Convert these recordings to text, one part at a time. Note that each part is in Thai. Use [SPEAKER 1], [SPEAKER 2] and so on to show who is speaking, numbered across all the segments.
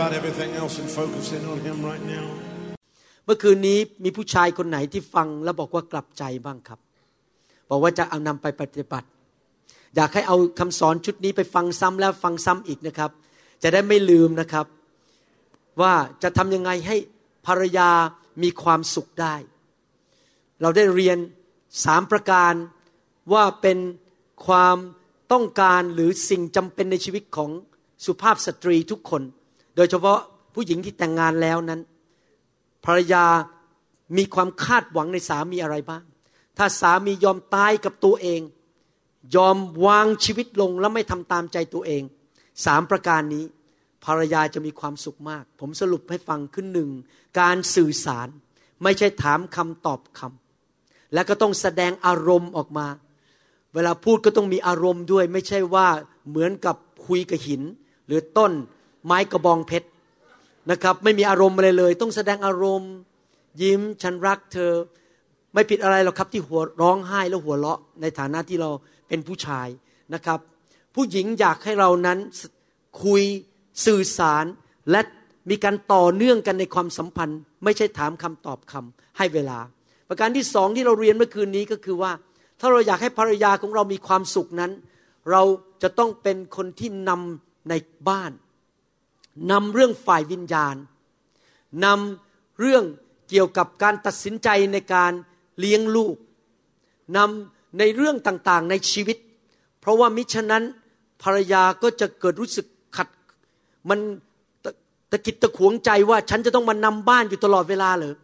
[SPEAKER 1] about everything else and focus in on Him right now.
[SPEAKER 2] เมื่อคืนนี้มีผู้ชายคนไหนที่ฟังแล้วบอกว่ากลับใจบ้างครับ บอกว่าจะเอานำไปปฏิบัติ อยากให้เอาคำสอนชุดนี้ไปฟังซ้ำแล้วฟังซ้ำอีกนะครับ จะได้ไม่ลืมนะครับ ว่าจะทำยังไงให้ภรรยามีความสุขได้ เราได้เรียนสามประการว่าเป็นความต้องการหรือสิ่งจำเป็นในชีวิตของสุภาพสตรีทุกคน โดยเฉพาะผู้หญิงที่แต่งงานแล้วนั้น ภรรยามีความคาดหวังในสามีอะไรบ้าง ถ้าสามียอมตายกับตัวเอง ยอมวางชีวิตลงแล้วไม่ทำตามใจตัวเอง สามประการนี้ ภรรยาจะมีความสุขมาก ผมสรุปให้ฟังขึ้นหนึ่ง การสื่อสารไม่ใช่ถามคำตอบคำและก็ต้องแสดงอารมณ์ออกมา เวลาพูดก็ต้องมีอารมณ์ด้วย ไม่ใช่ว่าเหมือนกับคุยกับหิน หรือต้น ไม้กระบองเพชรนะครับ ไม่มีอารมณ์อะไรเลย ต้องแสดงอารมณ์ ยิ้มฉันรักเธอ ไม่ผิดอะไรหรอกครับที่หัวร้องไห้แล้วหัวเราะในฐานะที่เราเป็นผู้ชายนะครับ ผู้หญิงอยากให้เรานั้นคุยสื่อสารและมีการต่อเนื่องกันในความสัมพันธ์ ไม่ใช่ถามคำตอบคำให้เวลา ประการที่สองที่เราเรียนเมื่อคืนนี้ก็คือว่า ถ้าเราอยากให้ภรรยาของเรามีความสุขนั้น เราจะต้องเป็นคนที่นำในบ้าน นำเรื่องฝ่ายวิญญาณนำเรื่องเกี่ยวกับการตัดสินใจในการเลี้ยงลูกนำในเรื่องต่างๆในชีวิต เพราะว่ามิฉะนั้นภรรยาก็จะเกิดรู้สึกขัดมันตะตะกิดตะขวงใจว่าฉันจะต้องมานำบ้านอยู่ตลอดเวลาเลย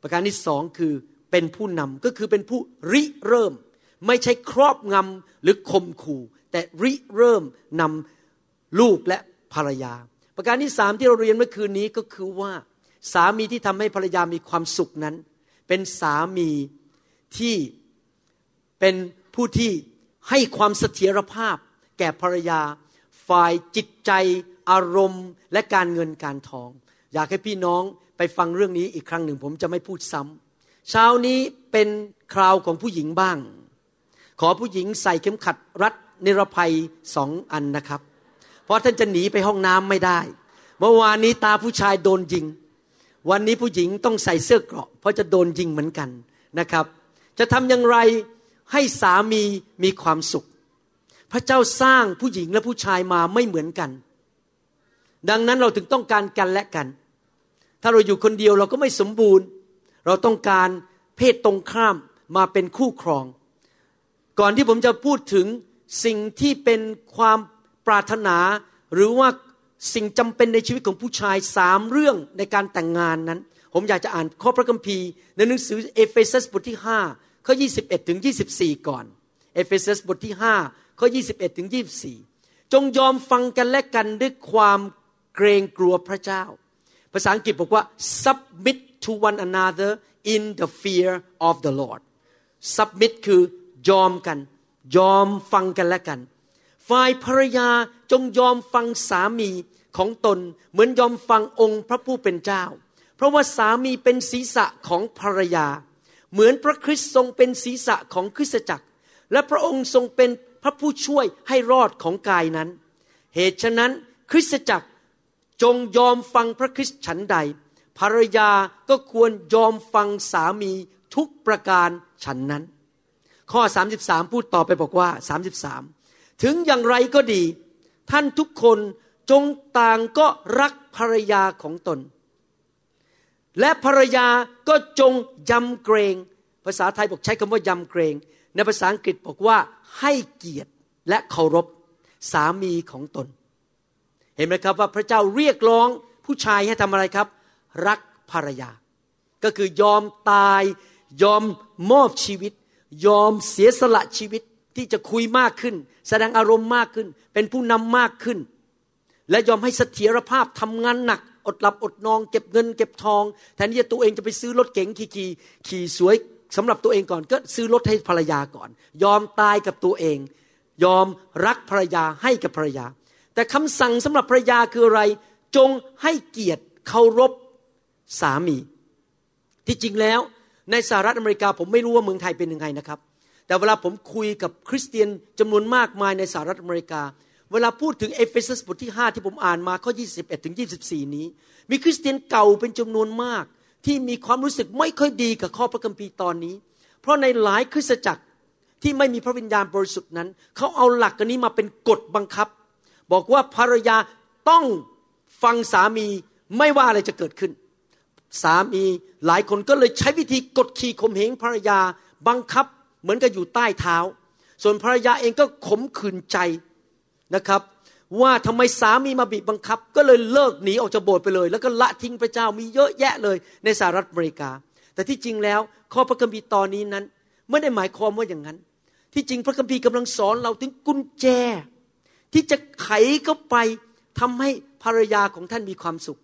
[SPEAKER 2] ประการที่สองคือเป็นผู้นำก็คือเป็นผู้ริเริ่ม ไม่ใช่ครอบงำหรือข่มขู่ แต่ริเริ่มนำลูกและภรรยา ประการที่สามที่เราเรียนเมื่อคืนนี้ก็คือว่า สามีที่ทำให้ภรรยามีความสุขนั้น เป็นสามีที่เป็นผู้ที่ให้ความเสถียรภาพ แก่ภรรยา ฝ่ายจิตใจ อารมณ์ และการเงินการทอง อยากให้พี่น้องไปฟังเรื่องนี้อีกครั้งหนึ่งผมจะไม่พูดซ้ำเช้านี้เป็นคราวของผู้หญิงบ้าง ขอผู้หญิงใส่เข็มขัดรัดนิรภัยสองอันนะครับ เพราะท่านจะหนีไปห้องน้ำไม่ได้ เมื่อวานนี้ตาผู้ชายโดนยิง วันนี้ผู้หญิงต้องใส่เสื้อเกราะ เพราะจะโดนยิงเหมือนกันนะครับ จะทำอย่างไรให้สามีมีความสุข พระเจ้าสร้างผู้หญิงและผู้ชายมาไม่เหมือนกัน ดังนั้นเราถึงต้องการกันและกัน ถ้าเราอยู่คนเดียวเราก็ไม่สมบูรณ์ เราต้องการเพศตรงข้ามมาเป็นคู่ครอง ก่อนที่ผมจะพูดถึงสิ่งที่เป็นความ ปรารถนาหรือว่าสิ่งจำเป็นในชีวิตของผู้ชายสามเรื่องในการแต่งงานนั้น ผมอยากจะอ่านข้อพระคัมภีร์ ในหนังสือเอเฟซัสบทที่5ข้อ21ถึง24 ก่อน เอเฟซัสบทที่5ข้อ21ถึง24 จงยอมฟังกันและกันด้วยความเกรงกลัวพระเจ้า ภาษาอังกฤษบอกว่า submit to one another in the fear of the Lord submit คือยอมกัน ยอมฟังกันและกัน ฝ่ายภรรยาจงยอมฟังสามีของตน เหมือนยอมฟังองค์พระผู้เป็นเจ้า เพราะว่าสามีเป็นศีรษะของภรรยา เหมือนพระคริสต์ทรงเป็นศีรษะของคริสตจักร และพระองค์ทรงเป็นพระผู้ช่วยให้รอดของกายนั้น เหตุฉะนั้นคริสตจักรจงยอมฟังพระคริสต์ฉันใด ภรรยาก็ควรยอมฟังสามีทุกประการฉันนั้น ข้อ 33 พูดต่อไปบอกว่า 33 ถึงอย่างไรก็ดี ท่านทุกคนจงต่างก็รักภรรยาของตน และภรรยาก็จงยำเกรง ภาษาไทยบอกใช้คำว่ายำเกรง ในภาษาอังกฤษบอกว่าให้เกียรติและเคารพสามีของตน เห็นไหมครับว่าพระเจ้าเรียกร้องผู้ชายให้ทำอะไรครับ รักภรรยา ก็คือยอมตาย ยอมมอบชีวิต ยอมเสียสละชีวิต ที่จะคุยมากขึ้น แสดงอารมณ์มากขึ้น เป็นผู้นำมากขึ้น และยอมให้เสถียรภาพทำงานหนัก อดหลับอดนองเก็บเงิน เก็บทองแทนที่จะตัวเองจะไปซื้อรถเก๋งขี่ขี่ขี่สวยสำหรับตัวเองก่อนก็ซื้อรถให้ภรรยาก่อน ยอมตายกับตัวเอง ยอมรักภรรยาให้กับภรรยา แต่คำสั่งสำหรับภรรยาคืออะไร จงให้เกียรติเคารพสามี ที่จริงแล้วในสหรัฐอเมริกาผมไม่รู้ว่าเมืองไทยเป็นยังไงนะครับ แต่เวลาผมคุยกับคริสเตียนจำนวนมากมายในสหรัฐอเมริกา เวลาพูดถึงเอเฟซัสบทที่ 5 ที่ผมอ่านมาข้อ 21 ถึง 24 นี้ มีคริสเตียนเก่าเป็นจำนวนมาก ที่มีความรู้สึกไม่ค่อยดีกับข้อพระคัมภีร์ตอนนี้ เพราะในหลายคริสตจักรที่ไม่มีพระวิญญาณบริสุทธิ์นั้น เขาเอาหลักกันนี้มาเป็นกฎบังคับ บอกว่าภรรยาต้องฟังสามีไม่ว่าอะไรจะเกิดขึ้น สามีหลายคนก็เลยใช้วิธีกดขี่ข่มเหงภรรยาบังคับ เหมือนกับอยู่ใต้เท้า ส่วนภรรยาเองก็ขมขื่นใจนะครับ ว่าทำไมสามีมาบีบบังคับ ก็เลยเลิกหนีออกจากโบสถ์ไปเลย แล้วก็ละทิ้งพระเจ้ามีเยอะแยะเลยในสหรัฐอเมริกา แต่ที่จริงแล้วข้อพระคัมภีร์ตอนนี้นั้น ไม่ได้หมายความว่าอย่างนั้น ที่จริงพระคัมภีร์กำลังสอนเราถึงกุญแจ ที่จะไขเข้าไปทำให้ภรรยาของท่านมีความสุข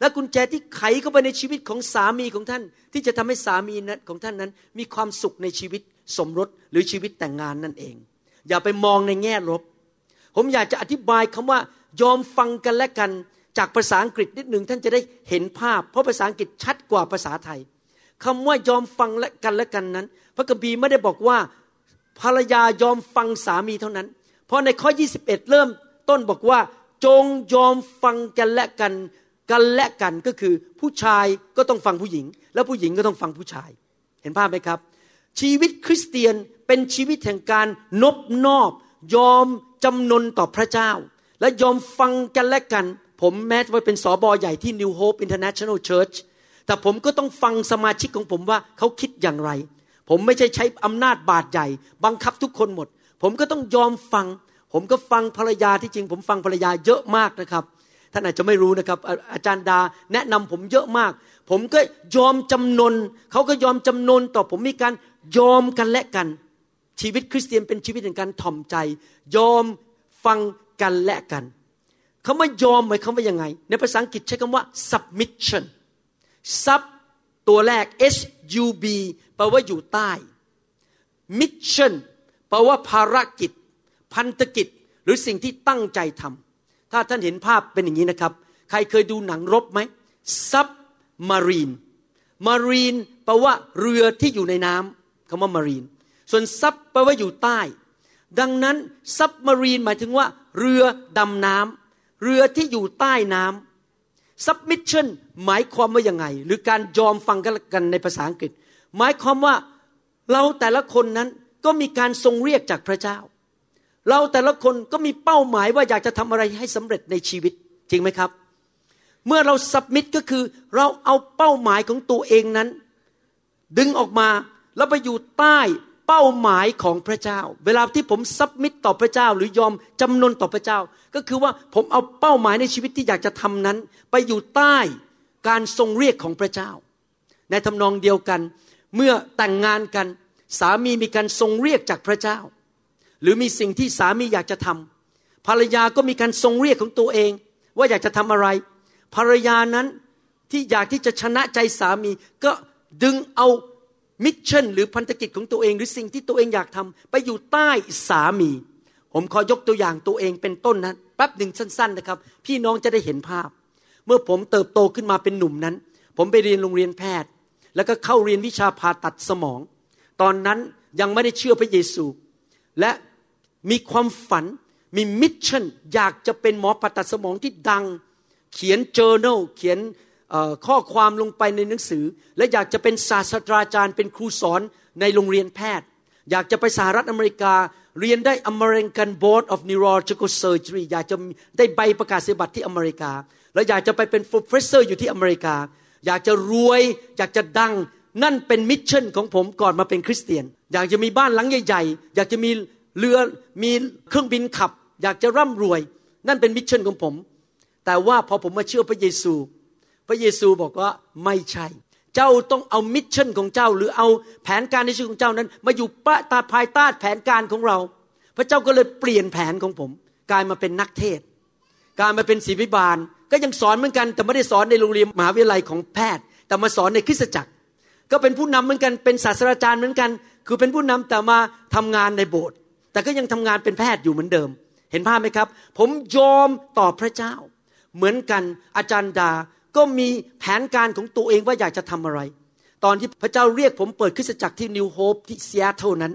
[SPEAKER 2] และกุญแจที่ไขเข้าไปในชีวิตของสามีของท่าน ที่จะทำให้สามีนั้นของท่านนั้น มีความสุขในชีวิต สมรสหรือชีวิตแต่งงานนั่นเอง อย่าไปมองในแง่ลบ ผมอยากจะอธิบายคำว่ายอมฟังกันและกันจากภาษาอังกฤษนิดหนึ่งท่านจะได้เห็นภาพ เพราะภาษาอังกฤษชัดกว่าภาษาไทยคำว่ายอมฟังและกันและกันนั้น พระคัมภีร์ไม่ได้บอกว่าภรรยายอมฟังสามีเท่านั้น เพราะในข้อ 21 เริ่มต้นบอกว่า จงยอมฟังกันและกันกันและกันก็คือผู้ชายก็ต้องฟังผู้หญิง แล้วผู้หญิงก็ต้องฟังผู้ชาย เห็นภาพไหมครับ ชีวิตคริสเตียนเป็นชีวิตแห่งการนบนอบ ยอมจำนนต่อพระเจ้า และยอมฟังกันและกัน ผมแม้ว่าเป็นสอบอใหญ่ที่ New Hope International Church แต่ผมก็ต้องฟังสมาชิกของผมว่าเขาคิดอย่างไร ผมไม่ใช่ใช้อำนาจบาดใหญ่ บังคับทุกคนหมด ผมก็ต้องยอมฟัง ผมก็ฟังภรรยาที่จริง ผมฟังภรรยาเยอะมากนะครับท่านอาจจะไม่รู้นะครับ อาจารย์ดาแนะนำผมเยอะมาก ผมก็ยอมจำนนเขาก็ยอมจำนนต่อผมมีการ ยอมกันและกัน ชีวิตคริสเตียนเป็นชีวิตแห่งการถ่อมใจ ยอมฟังกันและกันคำว่ายอมหมายความว่ายังไง ในภาษาอังกฤษใช้คำว่า submission sub ตัวแรก s u b แปลว่าอยู่ใต้ mission แปลว่าภารกิจ พันธกิจ หรือสิ่งที่ตั้งใจทำถ้าท่านเห็นภาพเป็นอย่างนี้นะครับ ใครเคยดูหนังรบไหม submarine marine แปลว่าเรือที่อยู่ในน้ำ คำว่า marine ส่วน sub แปลว่าอยู่ใต้ ดังนั้น submarine หมายถึงว่า เรือดำน้ำเรือที่อยู่ใต้น้ำ submission หมายความว่ายังไง หรือการยอมฟังกันในภาษาอังกฤษ หมายความว่าเราแต่ละคนนั้นก็มีการทรงเรียกจากพระเจ้า เราแต่ละคนก็มีเป้าหมายว่าอยากจะทำอะไรให้สำเร็จในชีวิตจริงไหมครับ เมื่อเราสับมิดก็คือเราเอาเป้าหมายของตัวเองนั้น ดึงออกมา แล้วไปอยู่ใต้เป้าหมายของพระเจ้า เวลาที่ผมซับมิดต่อพระเจ้า หรือยอมจำนนต่อพระเจ้า ก็คือว่าผมเอาเป้าหมายในชีวิตที่อยากจะทำนั้น ไปอยู่ใต้การทรงเรียกของพระเจ้า ในทำนองเดียวกัน เมื่อแต่งงานกัน สามีมีการทรงเรียกจากพระเจ้า หรือมีสิ่งที่สามีอยากจะทำภรรยาก็มีการทรงเรียกของตัวเอง ว่าอยากจะทำอะไร ภรรยานั้นที่อยากที่จะชนะใจสามีก็ดึงเอา มิชชั่นหรือพันธกิจของตัวเอง หรือสิ่งที่ตัวเองอยากทำไปอยู่ใต้สามี ผมขอยกตัวอย่างตัวเองเป็นต้นนะแป๊บหนึ่งสั้น ๆนะครับ พี่น้องจะได้เห็นภาพ เมื่อผมเติบโตขึ้นมาเป็นหนุ่มนั้น ผมไปเรียนโรงเรียนแพทย์ แล้วก็เข้าเรียนวิชาผ่าตัดสมอง ตอนนั้นยังไม่ได้เชื่อพระเยซู และมีความฝันมี mission อยากจะเป็นหมอผ่าตัดสมองที่ดัง เขียน journal เขียน ข้อความลงไปในหนังสือ และอยากจะเป็นศาสตราจารย์ เป็นครูสอนในโรงเรียนแพทย์ อยากจะไปสหรัฐอเมริกา เรียนได้ American Board of Neurological Surgery อยากจะได้ใบประกาศนียบัตรที่อเมริกา แล้วอยากจะไปเป็น professor อยู่ที่อเมริกา อยากจะรวยอยากจะดังนั่นเป็น mission ของผมก่อนมาเป็นคริสเตียน อยากจะมีบ้านหลังใหญ่ ๆ อยากจะมีเรือมีเครื่องบินขับ อยากจะร่ำรวย นั่นเป็น mission ของผม แต่ว่าพอผมมาเชื่อพระเยซู พระเยซูบอกว่าไม่ใช่ เจ้าต้องเอา mission ของเจ้า หรือเอาแผนการในชีวิตของเจ้านั้น มาอยู่ปะตาภายใต้แผนการของเรา พระเจ้าก็เลยเปลี่ยนแผนของผม กลายมาเป็นนักเทศกลายมาเป็นศิบิบาล ก็ยังสอนเหมือนกันแต่ไม่ได้สอนในโรงเรียนมหาวิทยาลัยของแพทย์ แต่มาสอนในคริสตจักร ก็เป็นผู้นำเหมือนกันเป็นศาสตราจารย์เหมือนกัน คือเป็นผู้นำแต่มาทำงานในโบสถ์แต่ก็ยังทำงานเป็นแพทย์อยู่เหมือนเดิม เห็นภาพไหมครับ ผมยอมต่อพระเจ้า เหมือนกันอาจารย์ดา ก็มีแผนการของตัวเองว่าอยากจะทำอะไร ตอนที่พระเจ้าเรียกผมเปิดคริสตจักรที่ New Hope ที่ซีแอตเทิลนั้น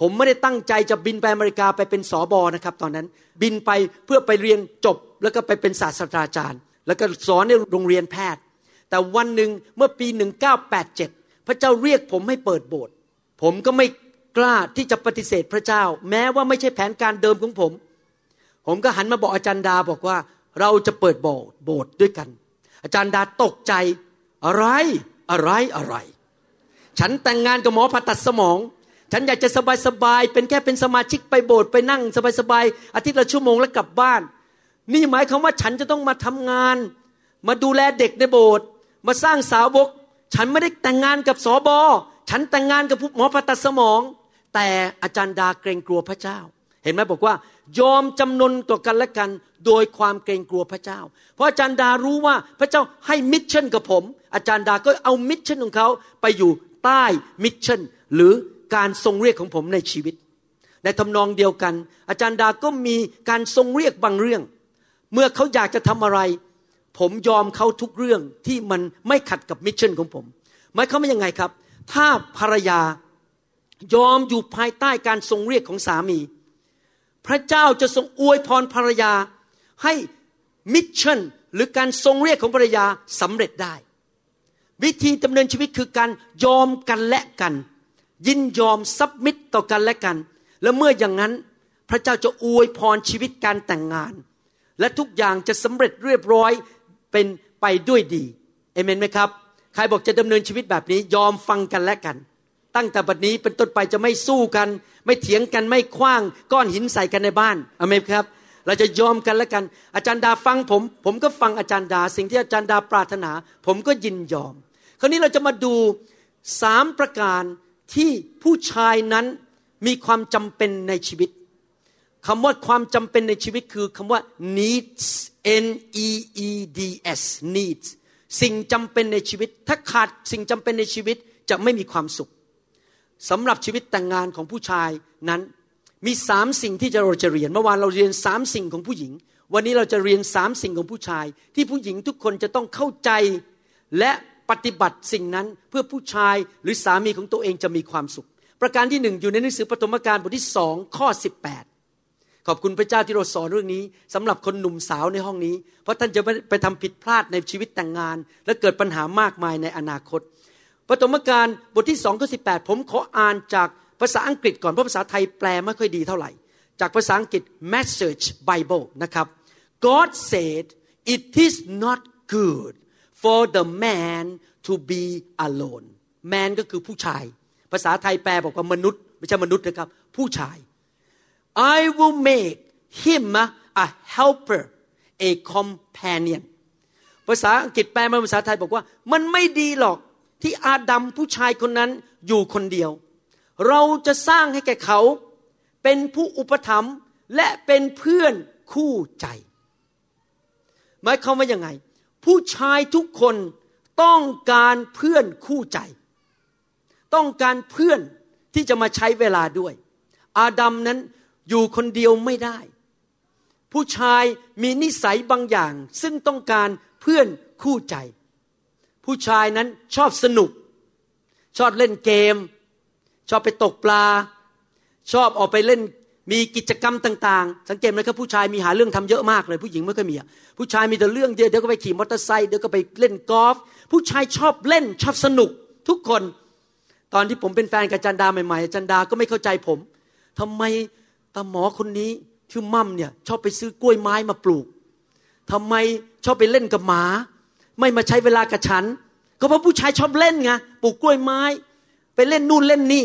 [SPEAKER 2] ผมไม่ได้ตั้งใจจะบินไปอเมริกาไปเป็นสอบอนะครับตอนนั้นบินไปเพื่อไปเรียนจบ แล้วก็ไปเป็นศาสตราจารย์ แล้วก็สอนในโรงเรียนแพทย์ แต่วันหนึ่งเมื่อปี 1987 พระเจ้าเรียกผมให้เปิดโบสถ์ผมก็ไม่กล้าที่จะปฏิเสธพระเจ้า แม้ว่าไม่ใช่แผนการเดิมของผม ผมก็หันมาบอกอาจารย์ดาบอกว่าเราจะเปิดโบสถ์โบสถ์ด้วยกัน อาจารย์ดาตกใจอะไรอะไรอะไร ฉันแต่งงานกับหมอผ่าตัดสมอง ฉันอยากจะสบายๆเป็นแค่เป็นสมาชิกไปโบสถ์ไปนั่งสบายๆอาทิตย์ละชั่วโมงแล้วกลับบ้าน นี่หมายความว่าฉันจะต้องมาทำงาน มาดูแลเด็กในโบสถ์มาสร้างสาวก ฉันไม่ได้แต่งงานกับสอบอฉันแต่งงานกับหมอผ่าตัดสมอง แต่อาจารย์ดาเกรงกลัวพระเจ้า เห็นไหมบอกว่า ยอมจำนนต่อกันและกัน โดยความเกรงกลัวพระเจ้า เพราะอาจารย์ดารู้ว่าพระเจ้าให้ mission กับผม อาจารย์ดาก็เอา mission ของเขาไปอยู่ใต้ mission หรือการทรงเรียกของผมในชีวิต ในทำนองเดียวกัน อาจารย์ดาก็มีการทรงเรียกบางเรื่อง เมื่อเขาอยากจะทำอะไร ผมยอมเขาทุกเรื่องที่มันไม่ขัดกับ mission ของผมหมายความว่ายังไงครับ ถ้าภรรยายอมอยู่ภายใต้การทรงเรียกของสามี พระเจ้าจะทรงอวยพรภรรยา ให้ mission หรือการทรงเรียกของภรรยาสำเร็จได้ วิธีดำเนินชีวิตคือการยอมกันและกัน ยินยอม submit ต่อกันและกัน และเมื่ออย่างนั้นพระเจ้าจะอวยพรชีวิตการแต่งงาน และทุกอย่างจะสำเร็จเรียบร้อยเป็นไปด้วยดีเอเมนไหมครับ ใครบอกจะดำเนินชีวิตแบบนี้ยอมฟังกันและกัน ตั้งแต่บัดนี้เป็นต้นไปจะไม่สู้กัน ไม่เถียงกันไม่คว้างก้อนหินใส่กันในบ้านอเมนครับ เราจะยอมกันและกัน อาจารย์ดาฟังผม ผมก็ฟังอาจารย์ดา สิ่งที่อาจารย์ดาปรารถนา ผมก็ยินยอม คราวนี้เราจะมาดูสามประการที่ผู้ชายนั้นมีความจำเป็นในชีวิตคำว่าความจำเป็นในชีวิตคือคำว่า needs n e e d s needs สิ่งจำเป็นในชีวิต ถ้าขาดสิ่งจำเป็นในชีวิตจะไม่มีความสุข สำหรับชีวิตแต่งงานของผู้ชายนั้นมีสามสิ่งที่เราจะเรียนเมื่อวานเราเรียนสามสิ่งของผู้หญิง วันนี้เราจะเรียนสามสิ่งของผู้ชาย ที่ผู้หญิงทุกคนจะต้องเข้าใจและปฏิบัติสิ่งนั้นเพื่อผู้ชายหรือสามีของตัวเองจะมีความสุข ประการที่หนึ่งอยู่ในหนังสือปฐมกาลบทที่สองข้อสิบแปดขอบคุณพระเจ้าที่เราสอนเรื่องนี้สำหรับคนหนุ่มสาวในห้องนี้ เพราะท่านจะไม่ไปทำผิดพลาดในชีวิตแต่งงาน และเกิดปัญหามากมายในอนาคต ปฐมกาลบทที่สองข้อสิผมขออ่านจากภาษาอังกฤษก่อนเพราะภาษาไทยแปลไม่ค่อยดีเท่าไหร่ จากภาษาอังกฤษ Message Bible นะครับ God said it is not good for the man to be alone man ก็คือผู้ชาย ภาษาไทยแปลบอกว่ามนุษย์ ไม่ใช่มนุษย์นะครับ ผู้ชาย I will make him a helper a companion ภาษาอังกฤษแปลมาภาษาไทยบอกว่า มันไม่ดีหรอก ที่อาดัมผู้ชายคนนั้นอยู่คนเดียว เราจะสร้างให้แก่เขา เป็นผู้อุปถัมภ์และเป็นเพื่อนคู่ใจหมายความว่ายังไง ผู้ชายทุกคนต้องการเพื่อนคู่ใจ ต้องการเพื่อนที่จะมาใช้เวลาด้วย อาดัมนั้นอยู่คนเดียวไม่ได้ ผู้ชายมีนิสัยบางอย่าง ซึ่งต้องการเพื่อนคู่ใจ ผู้ชายนั้นชอบสนุก ชอบเล่นเกม ชอบไปตกปลา ชอบออกไปเล่นมีกิจกรรมต่างๆ สังเกตไหมครับผู้ชายมีหาเรื่องทำเยอะมากเลย ผู้หญิงไม่ค่อยมีผู้ชายมีแต่เรื่องเดียวเดี๋ยวก็ไปขี่มอเตอร์ไซค์เดี๋ยวก็ไปเล่นกอล์ฟผู้ชายชอบเล่นชอบสนุกทุกคน ตอนที่ผมเป็นแฟนกับจันดาใหม่ๆจันดาก็ไม่เข้าใจผมทำไมตาหมอคนนี้ชื่อมั่มเนี่ยชอบไปซื้อกล้วยไม้มาปลูกทำไมชอบไปเล่นกับหมา ไม่มาใช้เวลากับฉัน ก็เพราะผู้ชายชอบเล่นไงปลูกกล้วยไม้ ไปเล่นนู่นเล่นนี่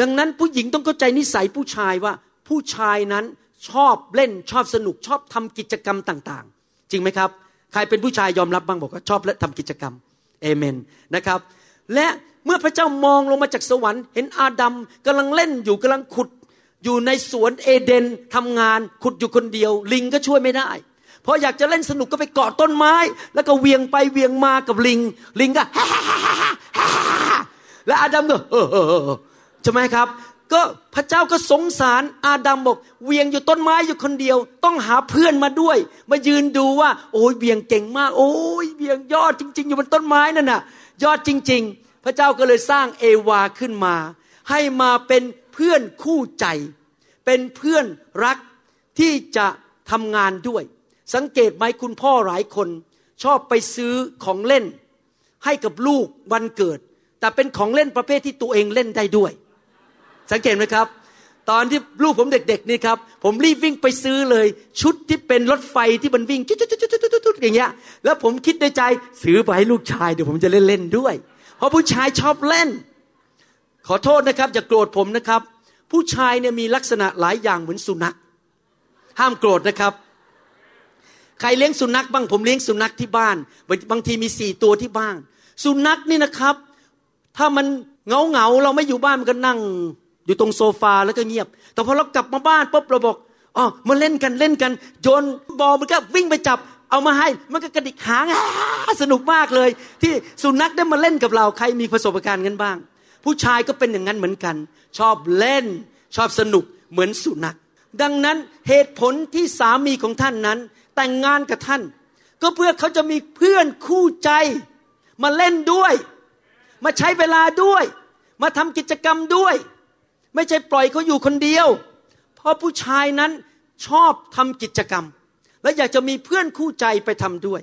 [SPEAKER 2] ดังนั้นผู้หญิงต้องเข้าใจนิสัยผู้ชายว่าผู้ชายนั้นชอบเล่นชอบสนุกชอบทำกิจกรรมต่าง ๆ จริงไหมครับ ใครเป็นผู้ชายยอมรับบ้างบอกว่าชอบและทำกิจกรรมเอเมนนะครับ และเมื่อพระเจ้ามองลงมาจากสวรรค์ เห็นอาดัมกำลังเล่นอยู่กำลังขุดอยู่ในสวนเอเดนทำงานขุดอยู่คนเดียว ลิงก็ช่วยไม่ได้ พราะอยากจะเล่นสนุกก็ไปเกาะต้นไม้ แล้วก็เวียงไปเวียงมากับลิง ลิงก็ฮ่าฮ่าฮ่าฮ่าฮ่าและอาดัมก็เออใช่ไหมครับ ก็พระเจ้าก็สงสารอาดัมบอกเวียงอยู่ต้นไม้อยู่คนเดียว ต้องหาเพื่อนมาด้วย มายืนดูว่า โอ้ยเวียงเก่งมาก โอ้ยเวียงยอดจริง ๆ อยู่บนต้นไม้นั่นน่ะ ยอดจริง ๆ พระเจ้าก็เลยสร้างเอวาขึ้นมา ให้มาเป็นเพื่อนคู่ใจ เป็นเพื่อนรักที่จะทำงานด้วย สังเกตไหมคุณพ่อหลายคน ชอบไปซื้อของเล่น ให้กับลูกวันเกิด แต่เป็นของเล่นประเภทที่ตัวเองเล่นได้ด้วย สังเกตไหมครับ ตอนที่ลูกผมเด็ก ๆ นี่ครับ ผมรีบวิ่งไปซื้อเลย ชุดที่เป็นรถไฟที่มันวิ่งจุดๆๆๆอย่างเงี้ย แล้วผมคิดในใจซื้อไปให้ลูกชายเดี๋ยวผมจะเล่นเล่นด้วย เพราะผู้ชายชอบเล่น ขอโทษนะครับอย่าโกรธผมนะครับ ผู้ชายเนี่ยมีลักษณะหลายอย่างเหมือนสุนัขห้ามโกรธนะครับ ใครเลี้ยงสุนัขบ้างผมเลี้ยงสุนัขที่บ้าน บางทีมีสี่ตัวที่บ้าน สุนัขนี่นะครับ ถ้ามันเงาเงาเราไม่อยู่บ้านมันก็นั่ง อยู่ตรงโซฟาแล้วก็เงียบ แต่พอเรากลับมาบ้านปุ๊บเราบอกอ๋อมาเล่นกันเล่นกันโยนบอลมันก็วิ่งไปจับเอามาให้มันก็กระดิกหางสนุกมากเลย ที่สุนัขได้มาเล่นกับเราใครมีประสบการณ์กันบ้าง ผู้ชายก็เป็นอย่างนั้นเหมือนกัน ชอบเล่น ชอบสนุกเหมือนสุนัข ดังนั้นเหตุผลที่สามีของท่านนั้น แต่งงานกับท่าน ก็เพื่อเขาจะมีเพื่อนคู่ใจมาเล่นด้วย มาใช้เวลาด้วย มาทำกิจกรรมด้วย ไม่ใช่ปล่อยเขาอยู่คนเดียว เพราะผู้ชายนั้นชอบทำกิจกรรม และอยากจะมีเพื่อนคู่ใจไปทำด้วย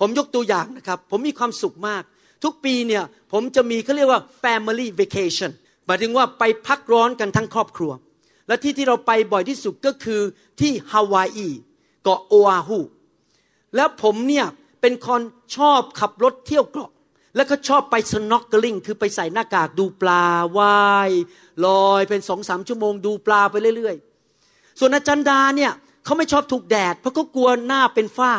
[SPEAKER 2] ผมยกตัวอย่างนะครับ ผมมีความสุขมาก ทุกปีเนี่ยผมจะมีเขาเรียกว่า family vacation หมายถึงว่าไปพักร้อนกันทั้งครอบครัว และที่ที่เราไปบ่อยที่สุดก็คือที่ฮาวายอี เกาะโออาฮูแล้วผมเนี่ยเป็นคนชอบขับรถเที่ยวเกาะ แล้วก็ชอบไปสน็อกเกลิงคือไปใส่หน้ากากดูปลาว่ายลอยเป็นสองสามชั่วโมงดูปลาไปเรื่อยๆ ส่วนอาจารย์ดาเนี่ยเขาไม่ชอบถูกแดด เพราะเขากลัวหน้าเป็นฝ้า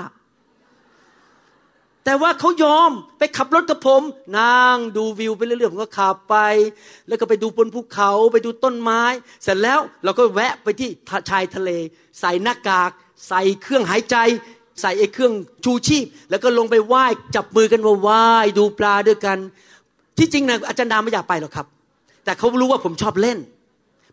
[SPEAKER 2] แต่ว่าเขายอมไปขับรถกับผมนั่งดูวิวไปเรื่อยๆผมก็ขับไป แล้วก็ไปดูบนภูเขาไปดูต้นไม้ เสร็จแล้วเราก็แวะไปที่ชายทะเล ใส่หน้ากาก ใส่เครื่องหายใจ ใส่ไอ้เครื่องชูชีพ แล้วก็ลงไปไหว้จับมือกันว่าไหว้ดูปลาด้วยกัน ที่จริงนะอาจารย์ดาไม่อยากไปหรอกครับ แต่เขารู้ว่าผมชอบเล่น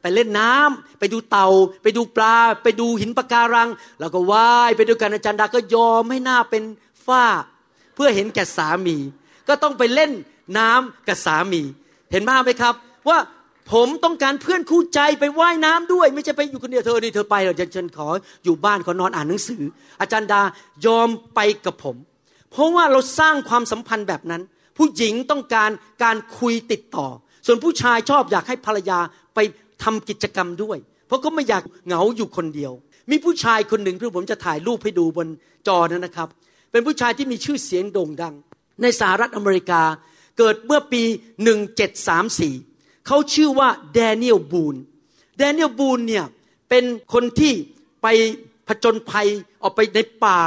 [SPEAKER 2] ไปเล่นน้ำไปดูเต่า ไปดูปลา ไปดูหินปะการัง แล้วก็ไหว้ไปด้วยกันอาจารย์ดาก็ยอมให้หน้าเป็นฝ้า เพื่อเห็นแก่สามี ก็ต้องไปเล่นน้ำกับสามี เห็นมากไหมครับ ว่า ผมต้องการเพื่อนคู่ใจไปไว่ายน้ำด้วย ไม่ใช่ไปอยู่คนเดียวเธอนี่เธอไปเราจะฉันขออยู่บ้านขอนอนอ่านหนังสือ อาจารย์ดายอมไปกับผม เพราะว่าเราสร้างความสัมพันธ์แบบนั้น ผู้หญิงต้องการการคุยติดต่อ ส่วนผู้ชายชอบอยากให้ภรรยาไปทำกิจกรรมด้วย เพราะเขาไม่อยากเหงาอยู่คนเดียว มีผู้ชายคนหนึ่งที่ผมจะถ่ายรูปให้ดูบนจอนั้นนะครับ เป็นผู้ชายที่มีชื่อเสียงโด่งดัง ในสหรัฐอเมริกาเกิดเมื่อปี 1734 เขาชื่อว่าแดเนียลบูนแดเนียลบูนเนี่ยเป็นคนที่ไปผจญภัยออกไปในป่า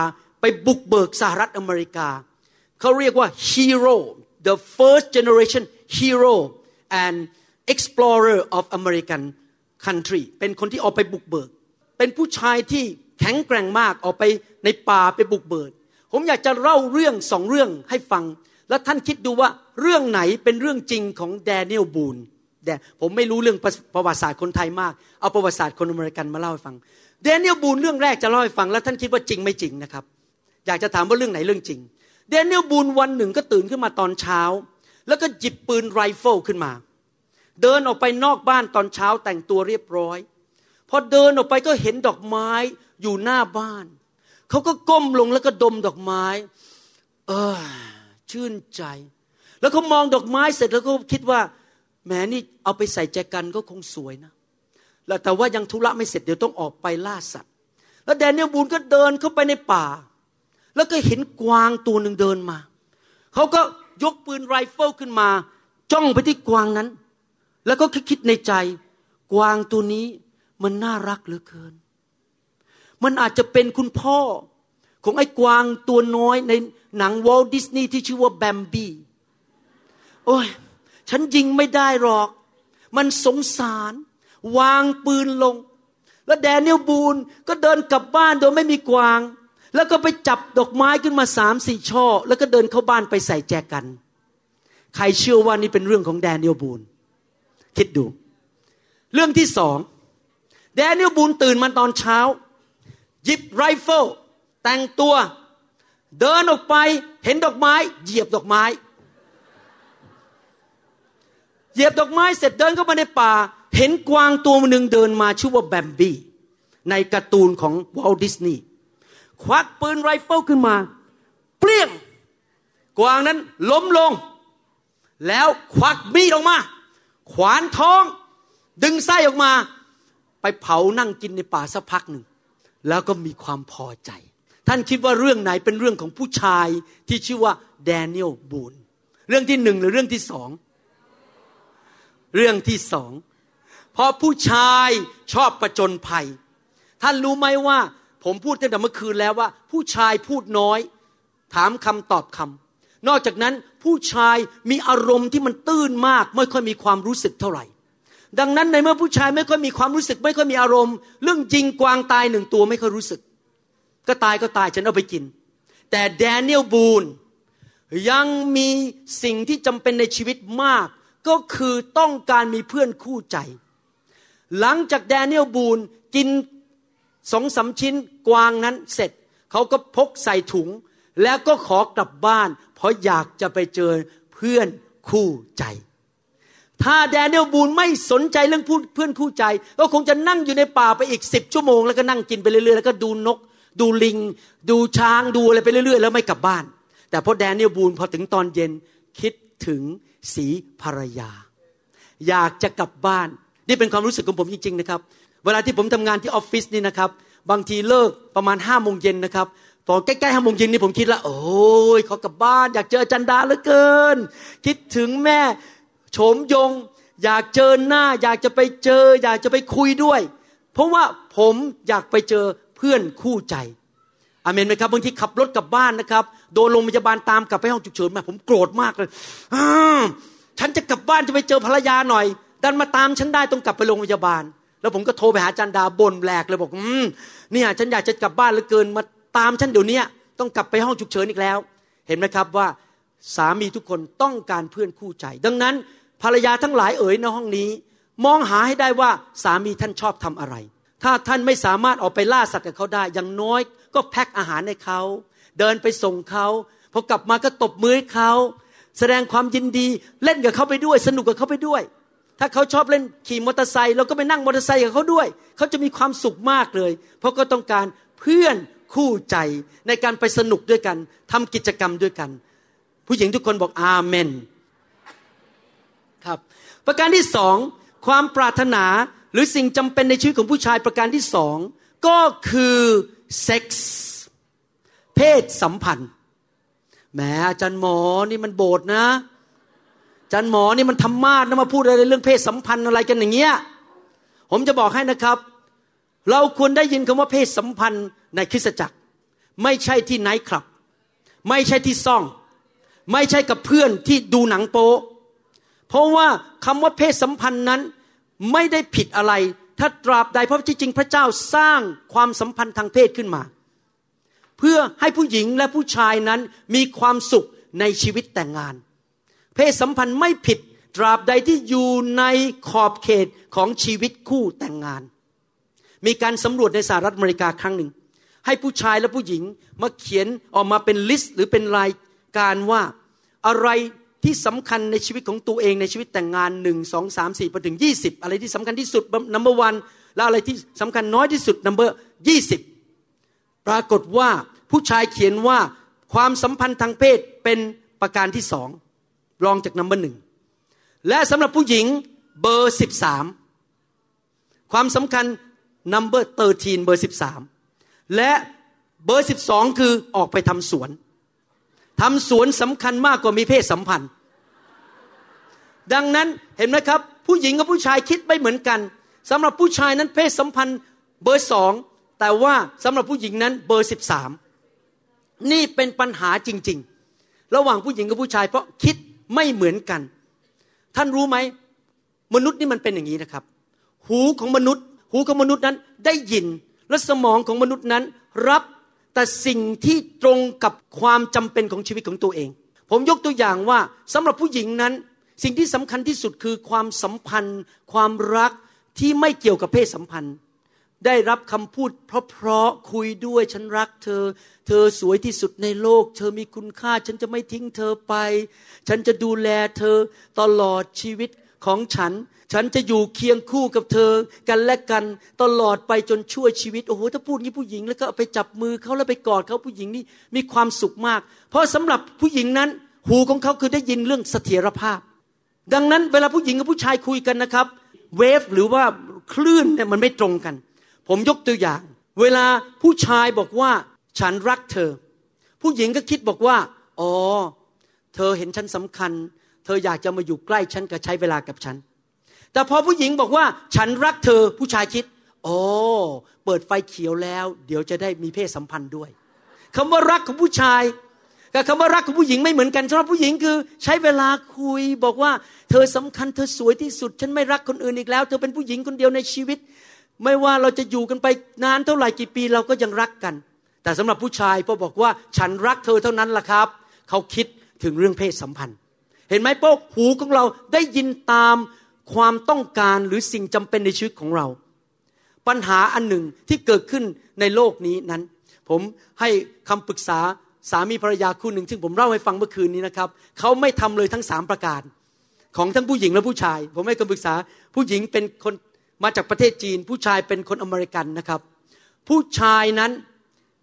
[SPEAKER 2] ไปบุกเบิกสหรัฐอเมริกา เขาเรียกว่า hero the first generation hero and explorer of American country เป็นคนที่ออกไปบุกเบิก เป็นผู้ชายที่แข็งแกร่งมากออกไปในป่าไปบุกเบิก ผมอยากจะเล่าเรื่องสองเรื่องให้ฟัง แล้วท่านคิดดูว่าเรื่องไหนเป็นเรื่องจริงของแดเนียลบูน แต่ผมไม่รู้เรื่องประวัติศาสตร์คนไทยมาก เอาประวัติศาสตร์คนอเมริกันมาเล่าให้ฟังแดนเนียลบูนเรื่องแรกจะเล่าให้ฟังแล้วท่านคิดว่าจริงไม่จริงนะครับ อยากจะถามว่าเรื่องไหนเรื่องจริงแดนเนียลบูนวันหนึ่งก็ตื่นขึ้นมาตอนเช้า แล้วก็หยิบปืนไรเฟิลขึ้นมา เดินออกไปนอกบ้านตอนเช้าแต่งตัวเรียบร้อยพอเดินออกไปก็เห็นดอกไม้อยู่หน้าบ้าน เขาก็ก้มลงแล้วก็ดมดอกไม้ เออชื่นใจ แล้วเขามองดอกไม้เสร็จแล้วก็คิดว่า แหมนี่เอาไปใส่แจกันก็คงสวยนะแล้วแต่ว่ายังธุระไม่เสร็จเดี๋ยวต้องออกไปล่าสัตว์ แล้วแดเนียลบูนก็เดินเข้าไปในป่า แล้วก็เห็นกวางตัวหนึ่งเดินมา เขาก็ยกปืนไรเฟิลขึ้นมา จ้องไปที่กวางนั้น แล้วก็คิดในใจ กวางตัวนี้มันน่ารักเหลือเกิน มันอาจจะเป็นคุณพ่อของไอ้กวางตัวน้อยในหนัง Walt Disney ที่ชื่อว่าแบมบี้ โอ้ย ฉันยิงไม่ได้หรอก มันสงสาร วางปืนลง แล้วแดเนียลบูนก็เดินกลับบ้านโดยไม่มีกวาง แล้วก็ไปจับดอกไม้ขึ้นมาสามสี่ช่อ แล้วก็เดินเข้าบ้านไปใส่แจกัน ใครเชื่อว่านี่เป็นเรื่องของแดเนียลบูนคิดดู เรื่องที่สองแดเนียลบูนตื่นมาตอนเช้า หยิบไรเฟิลแต่งตัว เดินออกไปเห็นดอกไม้ เหยียบดอกไม้ เหยียบดอกไม้เสร็จเดินเข้ามาในป่า เห็นกวางตัวหนึ่งเดินมาชื่อว่าแบมบี้ในการ์ตูนของ Walt Disney ควักปืนไรเฟิลขึ้นมา เปรี้ยง กวางนั้นล้มลง แล้วควักมีดออกมา คว้านท้อง ดึงไส้ออกมา ไปเผานั่งกินในป่าสักพักหนึ่ง แล้วก็มีความพอใจ ท่านคิดว่าเรื่องไหนเป็นเรื่องของผู้ชายที่ชื่อว่าแดเนียลบูนเรื่องที่หนึ่งหรือเรื่องที่สอง เรื่องที่สองพอผู้ชายชอบประจนภัย ท่านรู้ไหมว่า ผมพูดตั้งแต่เมื่อคืนแล้วว่า ผู้ชายพูดน้อย ถามคำตอบคำนอกจากนั้นผู้ชายมีอารมณ์ที่มันตื้นมาก ไม่ค่อยมีความรู้สึกเท่าไหร่ ดังนั้นในเมื่อผู้ชายไม่ค่อยมีความรู้สึก ไม่ค่อยมีอารมณ์ เรื่องจริงกวางตายหนึ่งตัวไม่ค่อยรู้สึก ก็ตายก็ตายฉันเอาไปกิน แต่แดเนียลบูนยังมีสิ่งที่จำเป็นในชีวิตมาก ก็คือต้องการมีเพื่อนคู่ใจ หลังจากแดเนียลบูนกินสองสาชิ้นกวางนั้นเสร็จ เขาก็พกใส่ถุง แล้วก็ขอกลับบ้าน เพราะอยากจะไปเจอเพื่อนคู่ใจ ถ้าแดเนียลบูนไม่สนใจเรื่องเพื่อนคู่ใจ ก็คงจะนั่งอยู่ในป่าไปอีกสิบชั่วโมง แล้วก็นั่งกินไปเรื่อยๆแล้วก็ดูนก ดูลิง ดูช้างดูอะไรไปเรื่อย ๆ แล้วไม่กลับบ้าน แต่พอแดเนียลบูนพอถึงตอนเย็นคิดถึง สีภรรยา อยากจะกลับบ้าน นี่เป็นความรู้สึกของผมจริง ๆ นะครับ เวลาที่ผมทำงานที่ออฟฟิศนี่นะครับ บางทีเลิกประมาณห้าโมงเย็นนะครับพอนใกล้ๆห้าโมงเย็นนี่ผมคิดแล้วโอ้ยขอกลับบ้าน อยากเจอจันดาเหลือเกิน คิดถึงแม่โฉมยง อยากเจอหน้า อยากจะไปเจอ อยากจะไปคุยด้วย เพราะว่าผมอยากไปเจอเพื่อนคู่ใจ อเมนไหมครับบางทีขับรถกลับบ้านนะครับ โดนโรงพยาบาลตามกลับไปห้องฉุกเฉินมาผมโกรธมากเลยฉันจะกลับบ้านจะไปเจอภรรยาหน่อย ดันมาตามฉันได้ต้องกลับไปโรงพยาบาล แล้วผมก็โทรไปหาจันดาบ่นแหลกเลยบอกอืมเนี่ยฉันอยากจะกลับบ้านเหลือเกินมาตามฉันเดี๋ยวนี้ต้องกลับไปห้องฉุกเฉินอีกแล้ว เห็นไหมครับว่าสามีทุกคนต้องการเพื่อนคู่ใจ ดังนั้นภรรยาทั้งหลายเอ๋ยในห้องนี้ มองหาให้ได้ว่าสามีท่านชอบทำอะไร ถ้าท่านไม่สามารถออกไปล่าสัตว์กับเขาได้อย่างน้อย ก็แพ็คอาหารให้เขา เดินไปส่งเขาพอกลับมาก็ตบมือให้เขา แสดงความยินดีเล่นกับเขาไปด้วย สนุกกับเขาไปด้วย ถ้าเขาชอบเล่นขี่มอเตอร์ไซค์เราก็ไปนั่งมอเตอร์ไซค์กับเขาด้วย เขาจะมีความสุขมากเลย เพราะก็ต้องการเพื่อนคู่ใจในการไปสนุกด้วยกันทำกิจกรรมด้วยกัน ผู้หญิงทุกคนบอกอาเมนครับ ประการที่สองความปรารถนาหรือสิ่งจำเป็นในชีวิตของผู้ชายประการที่สองก็คือ เซ็กส์เพศสัมพันธ์แหมอาจารย์หมอนี่มันโบดนะอาจารย์หมอนี่มันทำมาดนะมาพูดอะไรเรื่องเพศสัมพันธ์อะไรกันอย่างเงี้ยผมจะบอกให้นะครับ เราควรได้ยินคำว่าเพศสัมพันธ์ในคริสตจักร ไม่ใช่ที่ไนท์คลับ ไม่ใช่ที่ซ่อง ไม่ใช่กับเพื่อนที่ดูหนังโป๊เพราะว่าคำว่าเพศสัมพันธ์นั้นไม่ได้ผิดอะไร ถ้าตราบใดเพราะจริงพระเจ้าสร้างความสัมพันธ์ทางเพศขึ้นมา เพื่อให้ผู้หญิงและผู้ชายนั้นมีความสุขในชีวิตแต่งงาน เพศสัมพันธ์ไม่ผิดตราบใดที่อยู่ในขอบเขตของชีวิตคู่แต่งงาน มีการสำรวจในสหรัฐอเมริกาครั้งหนึ่ง ให้ผู้ชายและผู้หญิงมาเขียนออกมาเป็น list หรือเป็นรายการว่าอะไร ที่สำคัญในชีวิตของตัวเองในชีวิตแต่งงานหนึ่งสองสามสี่ไปถึงยี่สิบอะไรที่สำคัญที่สุด number one แล้วอะไรที่สำคัญน้อยที่สุด number ยี่สิบปรากฏว่าผู้ชายเขียนว่าความสัมพันธ์ทางเพศเป็นประการที่สองรองจากนัมเบอร์หนึ่งและสำหรับผู้หญิงเบอร์สิบสามความสำคัญ number 13เบอร์สิบสามและเบอร์สิบสองคือออกไปทำสวน ทำสวนสำคัญมากกว่ามีเพศสัมพันธ์ ดังนั้นเห็นไหมครับ ผู้หญิงกับผู้ชายคิดไม่เหมือนกันสำหรับผู้ชายนั้นเพศสัมพันธ์เบอร์สองแต่ว่าสำหรับผู้หญิงนั้นเบอร์สิบสามนี่เป็นปัญหาจริง ๆ ระหว่างผู้หญิงกับผู้ชายเพราะคิดไม่เหมือนกัน ท่านรู้ไหมมนุษย์นี่มันเป็นอย่างนี้นะครับ หูของมนุษย์ หูของมนุษย์นั้นได้ยินและสมองของมนุษย์นั้นรับ แต่สิ่งที่ตรงกับความจำเป็นของชีวิตของตัวเอง ผมยกตัวอย่างว่าสำหรับผู้หญิงนั้น สิ่งที่สำคัญที่สุดคือความสัมพันธ์ ความรักที่ไม่เกี่ยวกับเพศสัมพันธ์ ได้รับคำพูดเพราะๆคุยด้วยฉันรักเธอ เธอสวยที่สุดในโลก เธอมีคุณค่า ฉันจะไม่ทิ้งเธอไป ฉันจะดูแลเธอตลอดชีวิตของฉัน ฉันจะอยู่เคียงคู่กับเธอกันและกันตลอดไปจนช่วยชีวิต โอ้โห ถ้าพูดงี้ผู้หญิงแล้วก็ไปจับมือเขาแล้วไปกอดเขาผู้หญิงนี่มีความสุขมาก เพราะสำหรับผู้หญิงนั้น หูของเขาคือได้ยินเรื่องเสถียรภาพ ดังนั้นเวลาผู้หญิงกับผู้ชายคุยกันนะครับ เวฟหรือว่าคลื่นเนี่ยมันไม่ตรงกัน ผมยกตัวอย่าง เวลาผู้ชายบอกว่าฉันรักเธอ ผู้หญิงก็คิดบอกว่า อ๋อ เธอเห็นฉันสำคัญ เธออยากจะมาอยู่ใกล้ฉันกับใช้เวลากับฉัน แต่พอผู้หญิงบอกว่าฉันรักเธอผู้ชายคิด โอ้เปิดไฟเขียวแล้ว เดี๋ยวจะได้มีเพศสัมพันธ์ด้วยคำว่ารักของผู้ชายกับคำว่ารักของผู้หญิงไม่เหมือนกันสำหรับผู้หญิงคือ ใช้เวลาคุยบอกว่า เธอสำคัญเธอสวยที่สุด ฉันไม่รักคนอื่นอีกแล้ว เธอเป็นผู้หญิงคนเดียวในชีวิต ไม่ว่าเราจะอยู่กันไปนานเท่าไหร่กี่ปีเราก็ยังรักกัน แต่สำหรับผู้ชายพอบอกว่าฉันรักเธอเท่านั้นล่ะครับ เขาคิดถึงเรื่องเพศสัมพันธ์ เห็นไหมพวกหูของเราได้ยินตาม ความต้องการหรือสิ่งจำเป็นในชีวิตของเรา ปัญหาอันหนึ่งที่เกิดขึ้นในโลกนี้นั้น ผมให้คำปรึกษาสามีภรรยาคู่หนึ่ง ซึ่งผมเล่าให้ฟังเมื่อคืนนี้นะครับ เขาไม่ทำเลยทั้งสามประการ ของทั้งผู้หญิงและผู้ชาย ผมให้คำปรึกษาผู้หญิงเป็นคนมาจากประเทศจีน ผู้ชายเป็นคนอเมริกันนะครับ ผู้ชายนั้น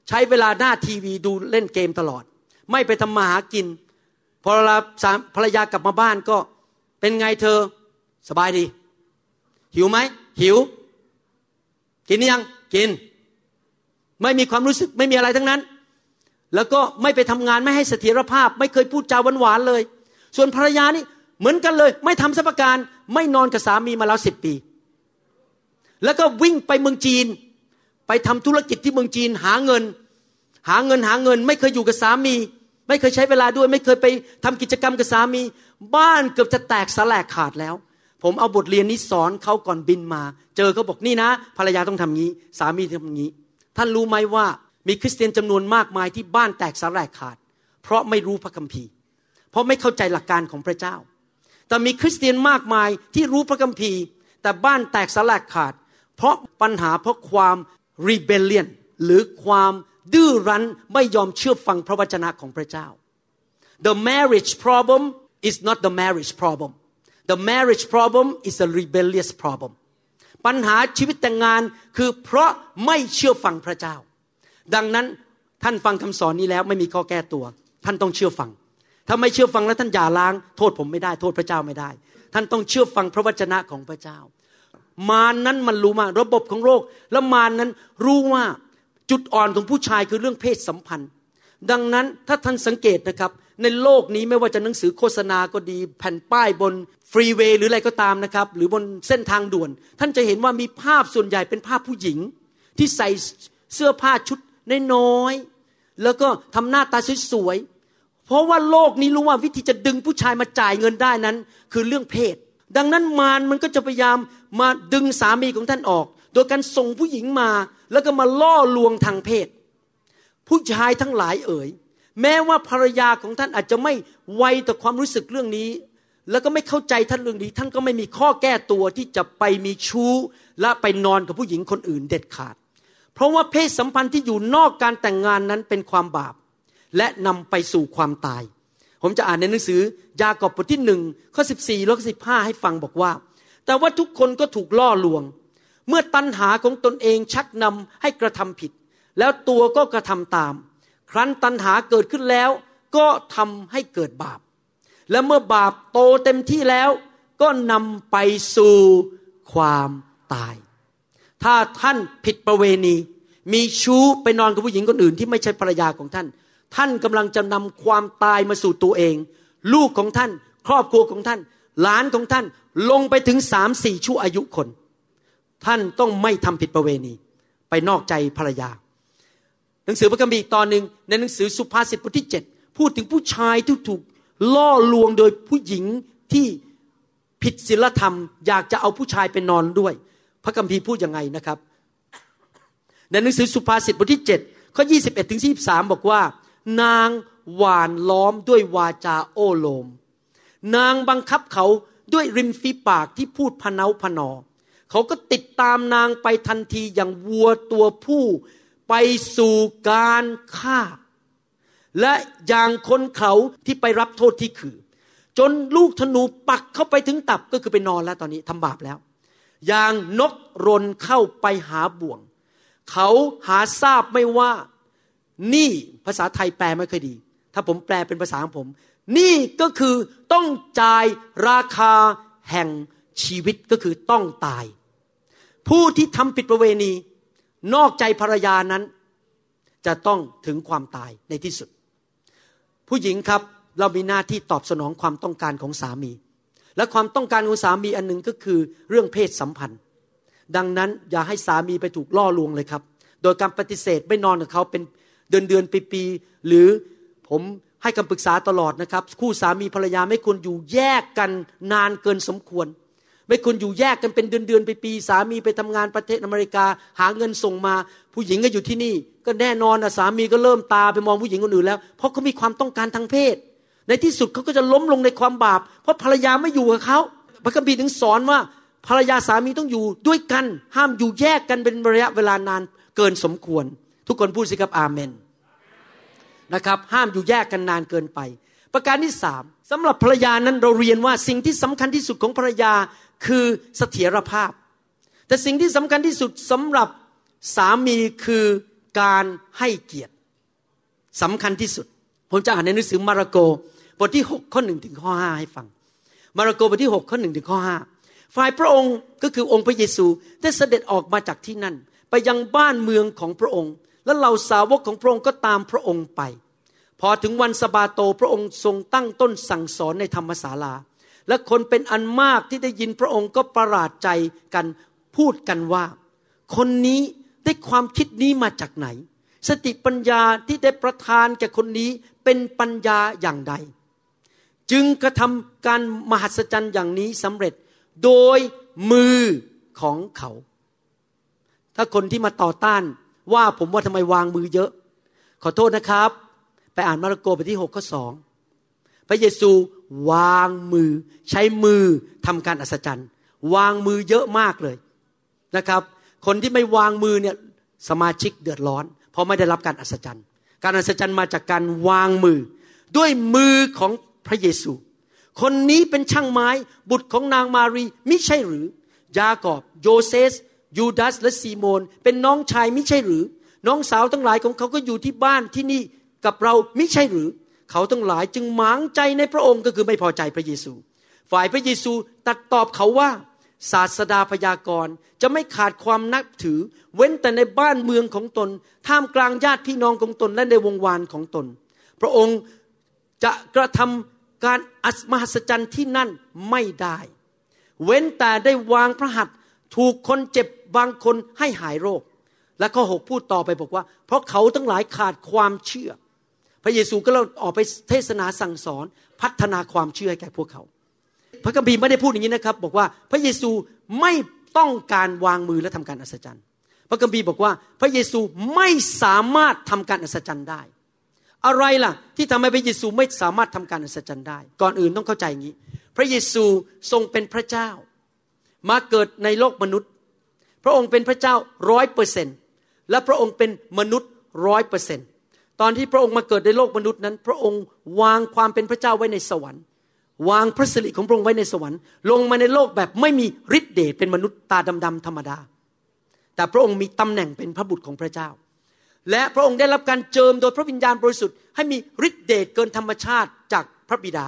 [SPEAKER 2] ใช้เวลาหน้าทีวีดูเล่นเกมตลอด ไม่ไปทำมาหากินพอเวลาภรรยากลับมาบ้านก็เป็นไงเธอ สบายดี หิวไหม หิว กินยังกิน ไม่มีความรู้สึกไม่มีอะไรทั้งนั้น แล้วก็ไม่ไปทำงานไม่ให้เสถียรภาพ ไม่เคยพูดจาหวานๆเลย ส่วนภรรยานี่เหมือนกันเลย ไม่ทำสัพการไม่นอนกับสามีมาแล้วสิบปี แล้วก็วิ่งไปเมืองจีน ไปทำธุรกิจที่เมืองจีนหาเงิน หาเงินหาเงิน ไม่เคยอยู่กับสามี ไม่เคยใช้เวลาด้วย ไม่เคยไปทำกิจกรรมกับสามี บ้านเกือบจะแตกสลายขาดแล้ว ผมเอาบทเรียนนี้สอนเขาก่อนบินมา เจอเขาบอกนี่นะ ภรรยาต้องทำงี้ สามีทำงี้ ท่านรู้ไหมว่ามีคริสเตียนจำนวนมากมายที่บ้านแตกสลายขาด เพราะไม่รู้พระคัมภีร์ เพราะไม่เข้าใจหลักการของพระเจ้า แต่มีคริสเตียนมากมายที่รู้พระคัมภีร์ แต่บ้านแตกสลายขาด เพราะปัญหาเพราะความ rebellion หรือความดื้อรั้นไม่ยอมเชื่อฟังพระวจนะของพระเจ้า the marriage problem is not the marriage problem the marriage problem is a rebellious problem ปัญหาชีวิตแต่งงานคือเพราะไม่เชื่อฟังพระเจ้า ดังนั้นท่านฟังคำสอนนี้แล้วไม่มีข้อแก้ตัว ท่านต้องเชื่อฟัง ถ้าไม่เชื่อฟังแล้วท่านอย่าล้าง โทษผมไม่ได้ โทษพระเจ้าไม่ได้ ท่านต้องเชื่อฟังพระวจนะของพระเจ้า มานั้นมันรู้มาระบบของโลกแล้วมานั้นรู้ว่าจุดอ่อนของผู้ชายคือเรื่องเพศสัมพันธ์ ดังนั้นถ้าท่านสังเกตนะครับ ในโลกนี้ไม่ว่าจะหนังสือโฆษณาก็ดี แผ่นป้ายบน ฟรีเวย์หรืออะไรก็ตามนะครับ หรือบนเส้นทางด่วน ท่านจะเห็นว่ามีภาพส่วนใหญ่เป็นภาพผู้หญิง ที่ใส่เสื้อผ้าชุดน้อยๆแล้วก็ทำหน้าตาสวยๆเพราะว่าโลกนี้รู้ว่าวิธีจะดึงผู้ชายมาจ่ายเงินได้นั้น คือเรื่องเพศ ดังนั้นมารมันก็จะพยายามมาดึงสามีของท่านออก โดยการส่งผู้หญิงมา แล้วก็มาล่อลวงทางเพศ ผู้ชายทั้งหลายเอ๋ยแม้ว่าภรรยาของท่านอาจจะไม่ไวต่อความรู้สึกเรื่องนี้ แล้วก็ไม่เข้าใจท่านเรื่องนี้ ท่านก็ไม่มีข้อแก้ตัวที่จะไปมีชู้ และไปนอนกับผู้หญิงคนอื่นเด็ดขาด เพราะว่าเพศสัมพันธ์ที่อยู่นอกการแต่งงานนั้นเป็นความบาป และนำไปสู่ความตาย ผมจะอ่านในหนังสือยากอบบทที่หนึ่งข้อสิบสี่และสิบห้าให้ฟังบอกว่า แต่ว่าทุกคนก็ถูกล่อลวง เมื่อตัณหาของตนเองชักนำให้กระทำผิด แล้วตัวก็กระทำตาม ครั้นตัณหาเกิดขึ้นแล้วก็ทำให้เกิดบาป และเมื่อบาปโตเต็มที่แล้ว ก็นำไปสู่ความตาย ถ้าท่านผิดประเวณี มีชู้ไปนอนกับผู้หญิงคนอื่นที่ไม่ใช่ภรรยาของท่าน ท่านกำลังจะนำความตายมาสู่ตัวเอง ลูกของท่าน ครอบครัวของท่าน หลานของท่านลงไปถึงสามสี่ชั่วอายุคน ท่านต้องไม่ทำผิดประเวณี ไปนอกใจภรรยา หนังสือพระคัมภีร์ตอนหนึ่งในหนังสือสุภาษิตบทที่เจ็ดพูดถึงผู้ชายที่ถูก ล่อลวงโดยผู้หญิงที่ผิดศีลธรรม อยากจะเอาผู้ชายไปนอนด้วย พระคัมภีร์พูดยังไงนะครับ ในหนังสือสุภาษิตบทที่7ข้อ21ถึง23 บอกว่า นางหวานล้อมด้วยวาจาโอโลม นางบังคับเขาด้วยริมฝีปากที่พูดพเนาพนอ เขาก็ติดตามนางไปทันทีอย่างวัวตัวผู้ไปสู่การฆ่า และอย่างคนเขาที่ไปรับโทษที่คือ จนลูกธนูปักเข้าไปถึงตับก็คือไปนอนแล้วตอนนี้ทำบาปแล้ว อย่างนกรนเข้าไปหาบ่วง เขาหาทราบไม่ว่า นี่ภาษาไทยแปลไม่ค่อยดี ถ้าผมแปลเป็นภาษาของผม นี่ก็คือต้องจ่ายราคาแห่งชีวิตก็คือต้องตาย ผู้ที่ทำผิดประเวณี นอกใจภรรยานั้น จะต้องถึงความตายในที่สุด ผู้หญิงครับเรามีหน้าที่ตอบสนองความต้องการของสามี และความต้องการของสามีอันหนึ่งก็คือเรื่องเพศสัมพันธ์ ดังนั้นอย่าให้สามีไปถูกล่อลวงเลยครับ โดยการปฏิเสธไม่นอนกับเขาเป็นเดือนเดือนปีปีหรือผมให้คำปรึกษาตลอดนะครับ คู่สามีภรรยาไม่ควรอยู่แยกกันนานเกินสมควร ไม่ควรอยู่แยกกันเป็นเดือนเดือนปีปีสามีไปทำงานประเทศอเมริกา หาเงินส่งมา ผู้หญิงก็อยู่ที่นี่ ก็แน่นอนนะสามีก็เริ่มตาไปมองผู้หญิงคนอื่นแล้ว เพราะเขามีความต้องการทางเพศ ในที่สุดเขาก็จะล้มลงในความบาป เพราะภรรยาไม่อยู่กับเขาพระคัมภีร์ถึงสอนว่าภรรยาสามีต้องอยู่ด้วยกัน ห้ามอยู่แยกกันเป็นระยะเวลานานเกินสมควร ทุกคนพูดสิครับอาเมนนะครับห้ามอยู่แยกกันนานเกินไป ประการที่สามสำหรับภรรยานั้นเราเรียนว่าสิ่งที่สำคัญที่สุดของภรรยา คือเสถียรภาพ แต่สิ่งที่สำคัญที่สุดสำหรับสามีคือการให้เกียรติสำคัญที่สุด ผมจะอ่านในหนังสือมาระโกบทที่ 6 ข้อหนึ่งถึงข้อห้าให้ฟัง มาระโกบทที่ 6 ข้อหนึ่งถึงข้อห้าฝ่ายพระองค์ก็คือองค์พระเยซูได้เสด็จออกมาจากที่นั่น ไปยังบ้านเมืองของพระองค์ และเหล่าสาวกของพระองค์ก็ตามพระองค์ไป พอถึงวันสบาโตพระองค์ทรงตั้งต้นสั่งสอนในธรรมศาลา และคนเป็นอันมากที่ได้ยินพระองค์ก็ประหลาดใจกันพูดกันว่า คนนี้ได้ความคิดนี้มาจากไหน สติปัญญาที่ได้ประทานแก่คนนี้เป็นปัญญาอย่างใด จึงกระทำการมหัศจรรย์อย่างนี้สำเร็จโดยมือของเขา ถ้าคนที่มาต่อต้านว่าผมว่าทำไมวางมือเยอะ ขอโทษนะครับ ไปอ่านมาระโกบทที่หกข้อสองพระเยซู วางมือ ใช้มือทำการอัศจรรย์ วางมือเยอะมากเลยนะครับ คนที่ไม่วางมือเนี่ยสมาชิกเดือดร้อน เพราะไม่ได้รับการอัศจรรย์ การอัศจรรย์มาจากการวางมือ ด้วยมือของพระเยซู คนนี้เป็นช่างไม้บุตรของนางมารีมิใช่หรือ ยากอบ โยเซส ยูดาสและซีโมน เป็นน้องชายมิใช่หรือ น้องสาวทั้งหลายของเขาก็อยู่ที่บ้านที่นี่กับเรามิใช่หรือ เขาทั้งหลายจึงหมางใจในพระองค์ก็คือไม่พอใจพระเยซู ฝ่ายพระเยซูตัดตอบเขาว่าศาสดาพยากรณ์จะไม่ขาดความนับถือ เว้นแต่ในบ้านเมืองของตน ท่ามกลางญาติพี่น้องของตนและในวงวานของตน พระองค์จะกระทำการอัศมหัศจรรย์ที่นั่นไม่ได้ เว้นแต่ได้วางพระหัตถ์ถูกคนเจ็บบางคนให้หายโรค และข้อหกพูดต่อไปบอกว่า เพราะเขาทั้งหลายขาดความเชื่อ ระเยซูก็เราออกไปเทศนาสั่งสอนพัฒนาความเชื่อให้แก่พวกเขา พระคัมภีร์ไม่ได้พูดอย่างนี้นะครับ บอกว่าพระเยซูไม่ต้องการวางมือและทำการอัศจรรย์ พระคัมภีร์บอกว่าพระเยซูไม่สามารถทำการอัศจรรย์ได้ อะไรล่ะ ที่ทำให้พระเยซูไม่สามารถทำการอัศจรรย์ได้ ก่อนอื่นต้องเข้าใจอย่างนี้ พระเยซูทรงเป็นพระเจ้า มาเกิดในโลกมนุษย์ พระองค์เป็นพระเจ้าร้อยเปอร์เซนและพระองค์เป็นมนุษย์ร้อยเปอร์เซนต ตอนที่พระองค์มาเกิดในโลกมนุษย์นั้น พระองค์วางความเป็นพระเจ้าไว้ในสวรรค์ วางพระสิริของพระองค์ไว้ในสวรรค์ ลงมาในโลกแบบไม่มีฤทธิเดชเป็นมนุษย์ตาดำๆธรรมดา แต่พระองค์มีตำแหน่งเป็นพระบุตรของพระเจ้า และพระองค์ได้รับการเจิมโดยพระวิญญาณบริสุทธิ์ให้มีฤทธิเดชเกินธรรมชาติจากพระบิดา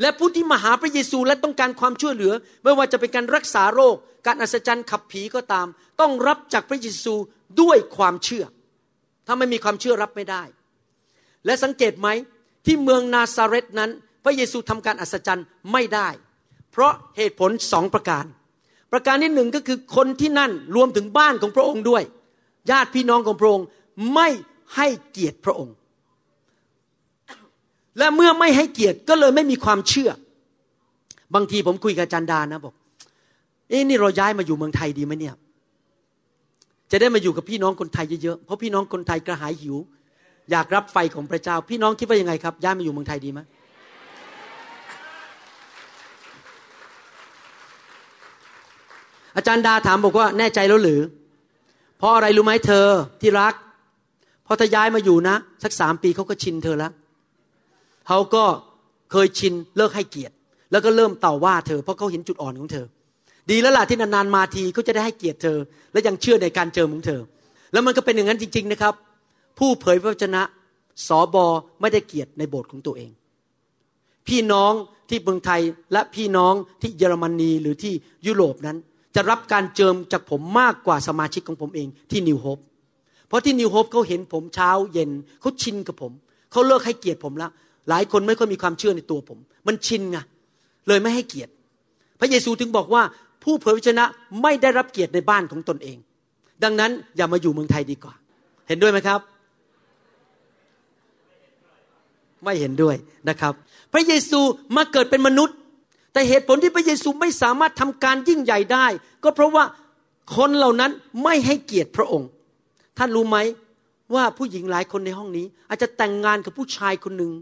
[SPEAKER 2] และผู้ที่มาหาพระเยซูและต้องการความช่วยเหลือ ไม่ว่าจะเป็นการรักษาโรค การอัศจรรย์ขับผีก็ตาม ต้องรับจากพระเยซูด้วยความเชื่อ ถ้าไม่มีความเชื่อรับไม่ได้ และสังเกตไหมที่เมืองนาซาเรตนั้น พระเยซูทำการอัศจรรย์ไม่ได้ เพราะเหตุผลสองประการ ประการที่หนึ่งก็คือคนที่นั่นรวมถึงบ้านของพระองค์ด้วย ญาติพี่น้องของพระองค์ไม่ให้เกียรติพระองค์ และเมื่อไม่ให้เกียรติก็เลยไม่มีความเชื่อ บางทีผมคุยกับจันดานะบอกเอ้นี่เราย้ายมาอยู่เมืองไทยดีไหมเนี่ยจะได้มาอยู่กับพี่น้องคนไทยเยอะๆ เพราะพี่น้องคนไทยกระหายหิว อยากรับไฟของพระเจ้า พี่น้องคิดว่ายังไงครับย้ายมาอยู่เมืองไทยดีไหมอาจารย์ดาถามบอกว่าแน่ใจแล้วหรือ เพราะอะไรรู้ไหมเธอที่รักพอถ้าย้ายมาอยู่นะ สักสามปีเขาก็ชินเธอแล้วเขาก็เคยชินเลิกให้เกียรติ แล้วก็เริ่มต่อว่าเธอเพราะเขาเห็นจุดอ่อนของเธอ ดีแล้วล่ะที่นานๆมาทีเขาจะได้ให้เกียรติเธอ และยังเชื่อในการเจิมของเธอ แล้วมันก็เป็นอย่างนั้นจริง ๆนะครับ ผู้เผยพระวจนะสอบอไม่ได้เกียรติในโบสถ์ของตัวเอง พี่น้องที่เมืองไทยและพี่น้องที่เยอรมนีหรือที่ยุโรปนั้น จะรับการเจิมจากผมมากกว่าสมาชิกของผมเองที่ New Hope เพราะที่ New Hope เขาเห็นผมเช้าเย็นเขาชินกับผมเขาเลิกให้เกียรติผมแล้วหลายคนไม่ค่อยมีความเชื่อในตัวผม มันชินไงเลยไม่ให้เกียรติ พระเยซูถึงบอกว่าผู้เผยพระชนะไม่ได้รับเกียรติในบ้านของตนเอง ดังนั้นอย่ามาอยู่เมืองไทยดีกว่า เห็นด้วยไหมครับ ไม่เห็นด้วยนะครับ พระเยซูมาเกิดเป็นมนุษย์ แต่เหตุผลที่พระเยซูไม่สามารถทำการยิ่งใหญ่ได้ ก็เพราะว่าคนเหล่านั้นไม่ให้เกียรติพระองค์ ท่านรู้ไหมว่าผู้หญิงหลายคนในห้องนี้ อาจจะแต่งงานกับผู้ชายคนหนึ่ง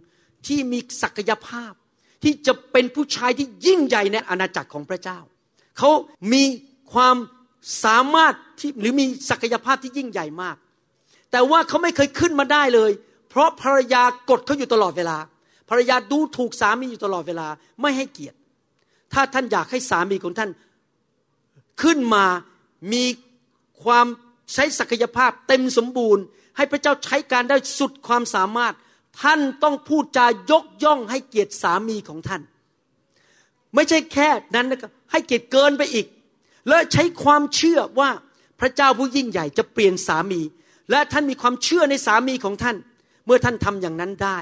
[SPEAKER 2] ที่มีศักยภาพ ที่จะเป็นผู้ชายที่ยิ่งใหญ่ในอาณาจักรของพระเจ้า เขามีความสามารถที่หรือมีศักยภาพที่ยิ่งใหญ่มาก แต่ว่าเขาไม่เคยขึ้นมาได้เลย เพราะภรรยากดเขาอยู่ตลอดเวลา ภรรยาดูถูกสามีอยู่ตลอดเวลา ไม่ให้เกียรติ ถ้าท่านอยากให้สามีของท่านขึ้นมามีความใช้ศักยภาพเต็มสมบูรณ์ ให้พระเจ้าใช้การได้สุดความสามารถ ท่านต้องพูดจายกย่องให้เกียรติสามีของท่าน ไม่ใช่แค่นั้นนะครับให้เกียรติเกินไปอีก และใช้ความเชื่อว่าพระเจ้าผู้ยิ่งใหญ่จะเปลี่ยนสามี และท่านมีความเชื่อในสามีของท่าน เมื่อท่านทำอย่างนั้นได้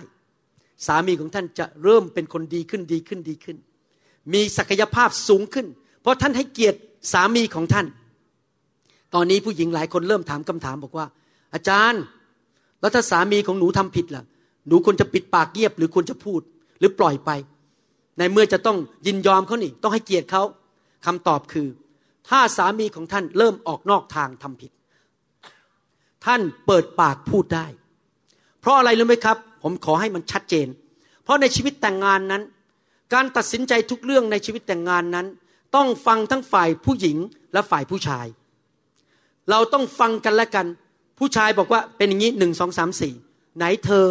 [SPEAKER 2] สามีของท่านจะเริ่มเป็นคนดีขึ้นดีขึ้นดีขึ้น มีศักยภาพสูงขึ้น เพราะท่านให้เกียรติสามีของท่าน ตอนนี้ผู้หญิงหลายคนเริ่มถามคำถามบอกว่า อาจารย์ แล้วถ้าสามีของหนูทำผิดล่ะ หนูควรจะปิดปากเงียบหรือควรจะพูด หรือปล่อยไป ในเมื่อจะต้องยินยอมเขานี่ต้องให้เกียรติเขาคำตอบคือ ถ้าสามีของท่านเริ่มออกนอกทางทำผิด ท่านเปิดปากพูดได้ เพราะอะไรรู้ไหมครับ ผมขอให้มันชัดเจน เพราะในชีวิตแต่งงานนั้น การตัดสินใจทุกเรื่องในชีวิตแต่งงานนั้น ต้องฟังทั้งฝ่ายผู้หญิงและฝ่ายผู้ชาย เราต้องฟังกันและกัน ผู้ชายบอกว่าเป็นอย่างนี้หนึ่งสองสามสี่ไหนเธอ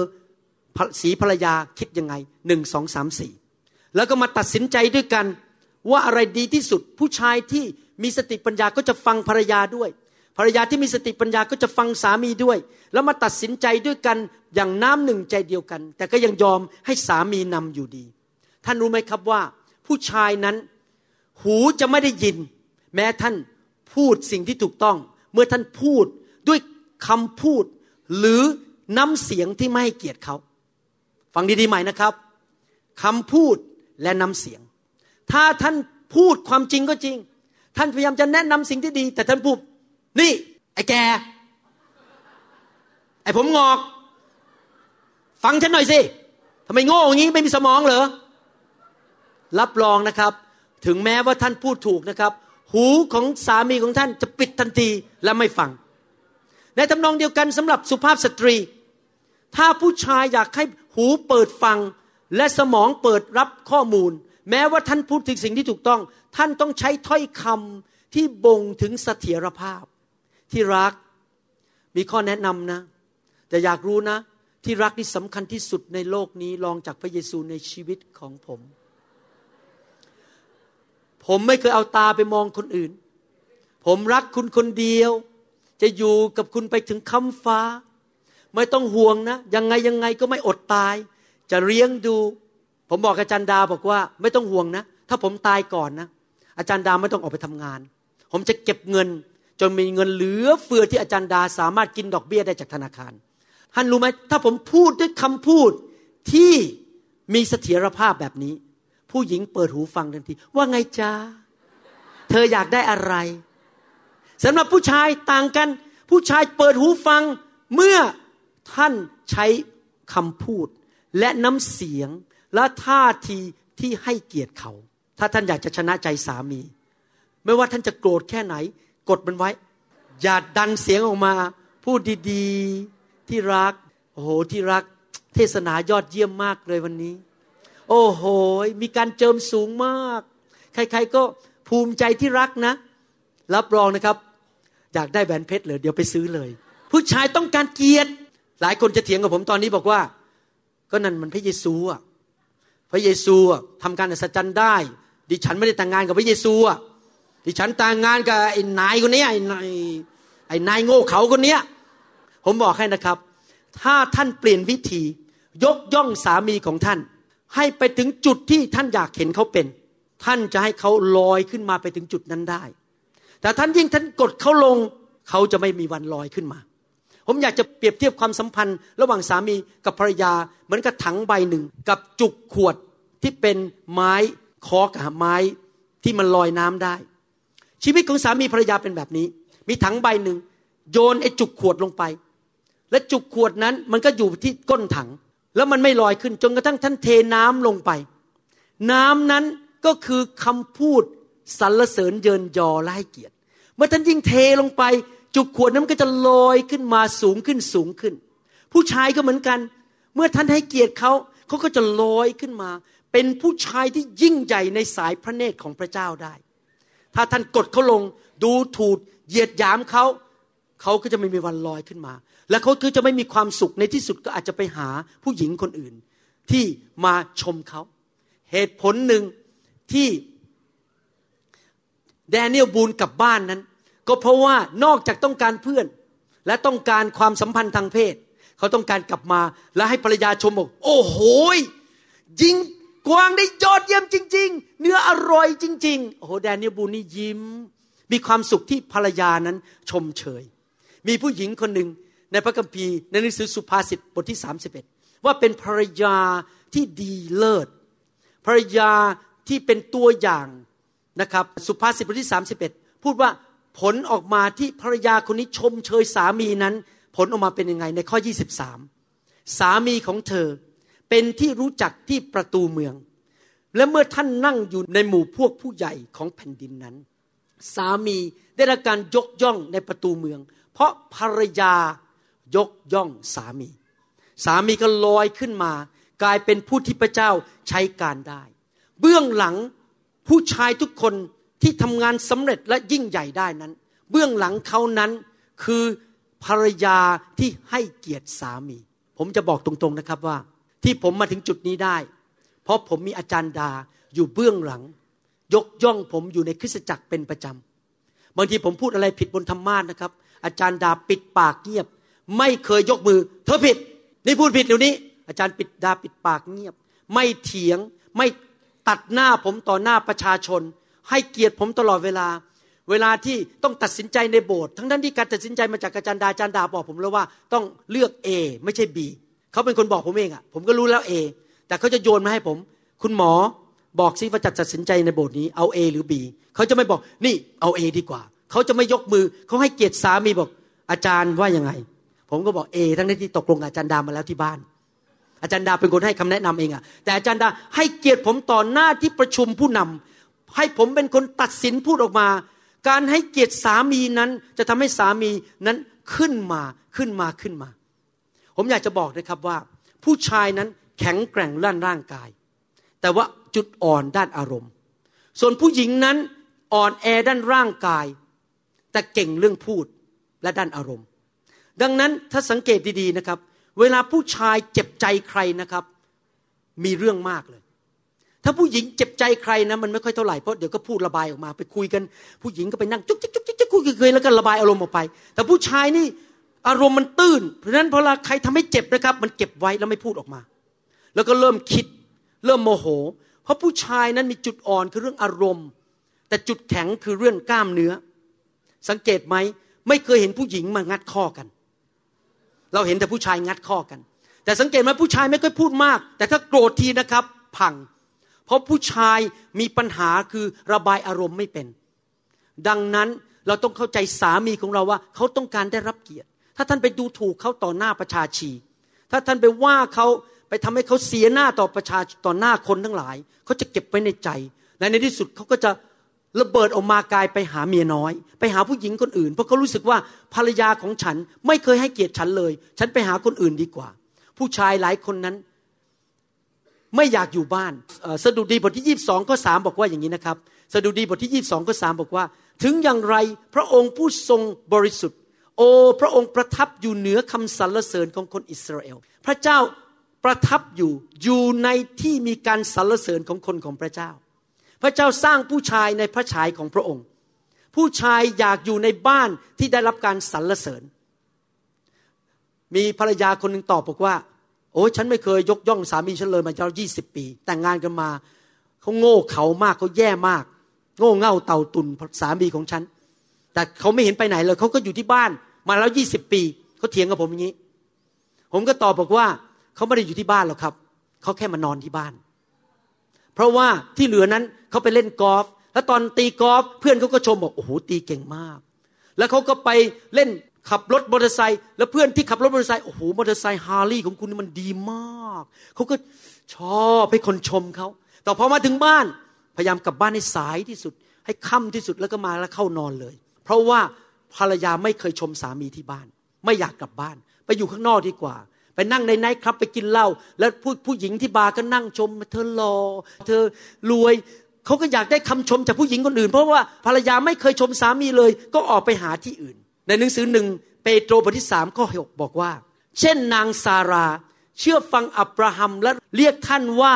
[SPEAKER 2] สีภรรยาคิดยังไงหนึ่งสองสามสี่แล้วก็มาตัดสินใจด้วยกัน ว่าอะไรดีที่สุดผู้ชายที่มีสติปัญญาก็จะฟังภรรยาด้วย ภรรยาที่มีสติปัญญาก็จะฟังสามีด้วย แล้วมาตัดสินใจด้วยกันอย่างน้ำหนึ่งใจเดียวกัน แต่ก็ยังยอมให้สามีนำอยู่ดี ท่านรู้ไหมครับว่า ผู้ชายนั้น หูจะไม่ได้ยิน แม้ท่านพูดสิ่งที่ถูกต้อง เมื่อท่านพูดด้วยคำพูด หรือน้ำเสียงที่ไม่ให้เกียรติเขา ฟังดีๆใหม่นะครับคำพูดและน้ำเสียง ถ้าท่านพูดความจริงก็จริง ท่านพยายามจะแนะนำสิ่งที่ดี แต่ท่านพูด นี่ ไอ้แก ไอ้ผมงอก ฟังฉันหน่อยสิทำไมโง่อย่างนี้ไม่มีสมองเหรอ รับรองนะครับ ถึงแม้ว่าท่านพูดถูกนะครับ หูของสามีของท่านจะปิดทันทีและไม่ฟัง ในทำนองเดียวกันสำหรับสุภาพสตรี ถ้าผู้ชายอยากให้หูเปิดฟังและสมองเปิดรับข้อมูล แม้ว่าท่านพูดถึงสิ่งที่ถูกต้อง ท่านต้องใช้ถ้อยคำที่บ่งถึงเสถียรภาพ ที่รักมีข้อแนะนำนะ แต่อยากรู้นะ ที่รักที่สำคัญที่สุดในโลกนี้รองจากพระเยซูในชีวิตของผม ผมไม่เคยเอาตาไปมองคนอื่น ผมรักคุณคนเดียว จะอยู่กับคุณไปถึงคำฟ้า ไม่ต้องห่วงนะ ยังไงยังไงก็ไม่อดตาย จะเลี้ยงดู ผมบอกอาจารย์ดาบอกว่า ไม่ต้องห่วงนะ ถ้าผมตายก่อนนะ อาจารย์ดาไม่ต้องออกไปทำงาน ผมจะเก็บเงิน จนมีเงินเหลือเฟือที่อาจารย์ดาสามารถกินดอกเบี้ยได้จากธนาคารท่านรู้ไหมถ้าผมพูดด้วยคำพูดที่มีเสถียรภาพแบบนี้ ผู้หญิงเปิดหูฟังทันที ว่าไงจ้าเธออยากได้อะไรสำหรับผู้ชายต่างกัน ผู้ชายเปิดหูฟังเมื่อท่านใช้คำพูด และน้ำเสียงและท่าทีที่ให้เกียรติเขา ถ้าท่านอยากจะชนะใจสามี ไม่ว่าท่านจะโกรธแค่ไหน กดมันไว้ อย่าดันเสียงออกมา พูดดีๆที่รัก โอ้โหที่รัก เทศนายอดเยี่ยมมากเลยวันนี้ โอ้โห มีการเจิมสูงมาก ใครๆก็ภูมิใจที่รักนะ รับรองนะครับ อยากได้แหวนเพชรเลยเดี๋ยวไปซื้อเลย ผู้ชายต้องการเกียรติ หลายคนจะเถียงกับผมตอนนี้บอกว่า ก็นั่นมันพระเยซูอะพระเยซูทำการอัศจรรย์ได้ ดิฉันไม่ได้แต่งงานกับพระเยซูอะ ดิฉันแต่งงานกับไอ้นายคนนี้ไอ้นายไอ้นายโง่เขาคนนี้ผมบอกให้นะครับ ถ้าท่านเปลี่ยนวิธี ยกย่องสามีของท่าน ให้ไปถึงจุดที่ท่านอยากเห็นเขาเป็น ท่านจะให้เขาลอยขึ้นมาไปถึงจุดนั้นได้ แต่ท่านยิ่งท่านกดเขาลง เขาจะไม่มีวันลอยขึ้นมา ผมอยากจะเปรียบเทียบความสัมพันธ์ ระหว่างสามีกับภรรยา เหมือนกับถังใบหนึ่ง กับจุกขวดที่เป็นไม้คอกับไม้ที่มันลอยน้ำได้ ชีวิตของสามีภรรยาเป็นแบบนี้ มีถังใบหนึ่งโยนไอ้จุกขวดลงไป และจุกขวดนั้นมันก็อยู่ที่ก้นถัง แล้วมันไม่ลอยขึ้นจนกระทั่งท่านเทน้ำลงไป น้ำนั้นก็คือคำพูดสรรเสริญเยินยอและให้เกียรติ เมื่อท่านยิ่งเทลงไป จุกขวดนั้นก็จะลอยขึ้นมาสูงขึ้นสูงขึ้น ผู้ชายก็เหมือนกัน เมื่อท่านให้เกียรติเขาเขาก็จะลอยขึ้นมา เป็นผู้ชายที่ยิ่งใหญ่ในสายพระเนตรของพระเจ้าได้ ถ้าท่านกดเขาลง ดูถูกเหยียดหยามเขาเขาก็จะไม่มีวันลอยขึ้นมา และเขาก็จะไม่มีความสุขในที่สุดก็อาจจะไปหาผู้หญิงคนอื่น ที่มาชมเขา เหตุผลหนึ่งที่แดเนียลบูนกลับบ้านนั้น ก็เพราะว่านอกจากต้องการเพื่อน และต้องการความสัมพันธ์ทางเพศ เขาต้องการกลับมาและให้ภรรยาชมบอกโอ้โหยิง กวางได้ยอดเยี่ยมจริง ๆ เนื้ออร่อยจริง ๆ โอ้โหแดเนียลบูนี่ยิ้ม มีความสุขที่ภรรยานั้นชมเชย มีผู้หญิงคนหนึ่งในพระคัมภีร์ในหนังสือสุภาษิตบทที่ 31 ว่าเป็นภรรยาที่ดีเลิศภรรยาที่เป็นตัวอย่างนะครับสุภาษิตบทที่ 31 พูดว่าผลออกมาที่ภรรยาคนนี้ชมเชยสามีนั้น ผลออกมาเป็นยังไงในข้อ 23 สามีของเธอ เป็นที่รู้จักที่ประตูเมือง และเมื่อท่านนั่งอยู่ในหมู่พวกผู้ใหญ่ของแผ่นดินนั้น สามีได้รับการยกย่องในประตูเมือง เพราะภรรยายกย่องสามี สามีก็ลอยขึ้นมา กลายเป็นผู้ที่พระเจ้าใช้การได้ เบื้องหลังผู้ชายทุกคนที่ทำงานสำเร็จและยิ่งใหญ่ได้นั้น เบื้องหลังเขานั้นคือภรรยาที่ให้เกียรติสามี ผมจะบอกตรงๆนะครับว่า ที่ผมมาถึงจุดนี้ได้ เพราะผมมีอาจารย์ดาอยู่เบื้องหลัง ยกย่องผมอยู่ในคริสตจักรเป็นประจำบางทีผมพูดอะไรผิดบนธรรมาสนะครับ อาจารย์ดาปิดปากเงียบ ไม่เคยยกมือ เธอผิด นี่พูดผิดเดี๋ยวนี้ อาจารย์ปิดดาปิดปากเงียบ ไม่เถียงไม่ตัดหน้าผมต่อหน้าประชาชน ให้เกียรติผมตลอดเวลา เวลาที่ต้องตัดสินใจในโบสถ์ทั้งนั้นที่การตัดสินใจมาจากอาจารย์ดาอาจารย์ดาบอกผมแล้วว่า ต้องเลือก A ไม่ใช่ B เขาเป็นคนบอกผมเองอะ่ะ ผมก็รู้แล้ว A แต่เขาจะโยนมาให้ผม คุณหมอบอกซิว่าจะตัดสินใจในโบสถ์นี้เอา A หรือ B เขาจะไม่บอกนี่เอา A ดีกว่า เขาจะไม่ยกมือ เขาให้เกียรติสามีบอก อาจารย์ว่ายังไง ผมก็บอก A ทั้งที่ตกลงอาจารย์ดามาแล้วที่บ้าน อาจารย์ดาเป็นคนให้คำแนะนำเองอะแต่อาจารย์ดาให้เกียรติผมต่อหน้าที่ประชุมผู้นำให้ผมเป็นคนตัดสินพูดออกมา การให้เกียรติสามีนั้นจะทำให้สามีนั้นขึ้นมาขึ้นมาขึ้นมา ผมอยากจะบอกนะครับว่า ผู้ชายนั้นแข็งแกร่งด้านร่างกาย แต่ว่าจุดอ่อนด้านอารมณ์ ส่วนผู้หญิงนั้นอ่อนแอด้านร่างกาย แต่เก่งเรื่องพูดและด้านอารมณ์ ดังนั้นถ้าสังเกตดีๆนะครับ เวลาผู้ชายเจ็บใจใครนะครับ มีเรื่องมากเลย ถ้าผู้หญิงเจ็บใจใครนะมันไม่ค่อยเท่าไหร่เพราะเดี๋ยวก็พูดระบายออกมาไปคุยกัน ผู้หญิงก็ไปนั่งจุกจิกจุกจิกจุกคุยคุยแล้วก็ระบายอารมณ์ออกไป แต่ผู้ชายนี่ อารมณ์มันตื้น เพราะนั้นพอเวลาใครทำให้เจ็บนะครับ มันเก็บไว้แล้วไม่พูดออกมา แล้วก็เริ่มคิด เริ่มโมโห เพราะผู้ชายนั้นมีจุดอ่อนคือเรื่องอารมณ์ แต่จุดแข็งคือเรื่องกล้ามเนื้อ สังเกตไหมไม่เคยเห็นผู้หญิงมางัดข้อกัน เราเห็นแต่ผู้ชายงัดข้อกัน แต่สังเกตไหมผู้ชายไม่เคยพูดมาก แต่ถ้าโกรธทีนะครับ พัง เพราะผู้ชายมีปัญหาคือระบายอารมณ์ไม่เป็น ดังนั้นเราต้องเข้าใจสามีของเราว่า เขาต้องการได้รับเกียรติ ถ้าท่านไปดูถูกเขาต่อหน้าประชาชี ถ้าท่านไปว่าเขาไปทำให้เขาเสียหน้าต่อประชาต่อหน้าคนทั้งหลาย เขาจะเก็บไว้ในใจ และในที่สุดเขาก็จะระเบิดออกมากายไปหาเมียน้อย ไปหาผู้หญิงคนอื่น เพราะเขารู้สึกว่าภรรยาของฉันไม่เคยให้เกียรติฉันเลย ฉันไปหาคนอื่นดีกว่า ผู้ชายหลายคนนั้น ไม่อยากอยู่บ้านสดุดีบทที่ยีบสองข้อสามบอกว่าอย่างนี้นะครับสดุดีบทที่ยีบสองข้อสามบอกว่า ถึงอย่างไรพระองค์ผู้ทรงบริสุทธิ์ โอ้ พระองค์ประทับอยู่เหนือคำสรรเสริญของคนอิสราเอล พระเจ้าประทับอยู่อยู่ในที่มีการสรรเสริญของคนของพระเจ้า พระเจ้าสร้างผู้ชายในพระฉายของพระองค์ ผู้ชายอยากอยู่ในบ้านที่ได้รับการสรรเสริญ มีภรรยาคนหนึ่งตอบบอกว่า โอ้ฉันไม่เคยยกย่องสามีฉันเลยมาเจ้ายี่สิบปี แต่งงานกันมาเขาโง่เขามากเขาแย่มาก โง่เง่าเต่าตุนสามีของฉัน แต่เขาไม่เห็นไปไหนเลยเขาก็อยู่ที่บ้าน มาแล้วยี่สิบปีเขาเถียงกับผมอย่างนี้ ผมก็ตอบบอกว่าเขาไม่ได้อยู่ที่บ้านหรอกครับเขาแค่มานอนที่บ้าน เพราะว่าที่เหลือนั้นเขาไปเล่นกอล์ฟแล้วตอนตีกอล์ฟเพื่อนเขาก็ชมบอกโอ้โหตีเก่งมาก แล้วเขาก็ไปเล่นขับรถมอเตอร์ไซค์แล้วเพื่อนที่ขับรถมอเตอร์ไซค์โอ้โหมอเตอร์ไซค์ฮาร์ลีย์ของคุณนี่มันดีมากเขาก็ชอบให้คนชมเขาแต่พอมาถึงบ้าน พยายามกลับบ้านให้สายที่สุด ให้ค่ำที่สุดแล้วก็มาแล้วเข้านอนเลย เพราะว่าภรรยาไม่เคยชมสามีที่บ้าน ไม่อยากกลับบ้าน ไปอยู่ข้างนอกดีกว่า ไปนั่งในไนท์คลับไปกินเหล้าแล้วผู้ผู้หญิงที่บาร์ก็นั่งชม เธอหล่อเธอรวยเขาก็อยากได้คำชมจากผู้หญิงคนอื่น เพราะว่าภรรยาไม่เคยชมสามีเลย ก็ออกไปหาที่อื่น ในหนังสือหนึ่งเปโตรบทที่สามข้อหกบอกว่า เช่นนางซารา เชื่อฟังอับราฮัมและเรียกท่านว่า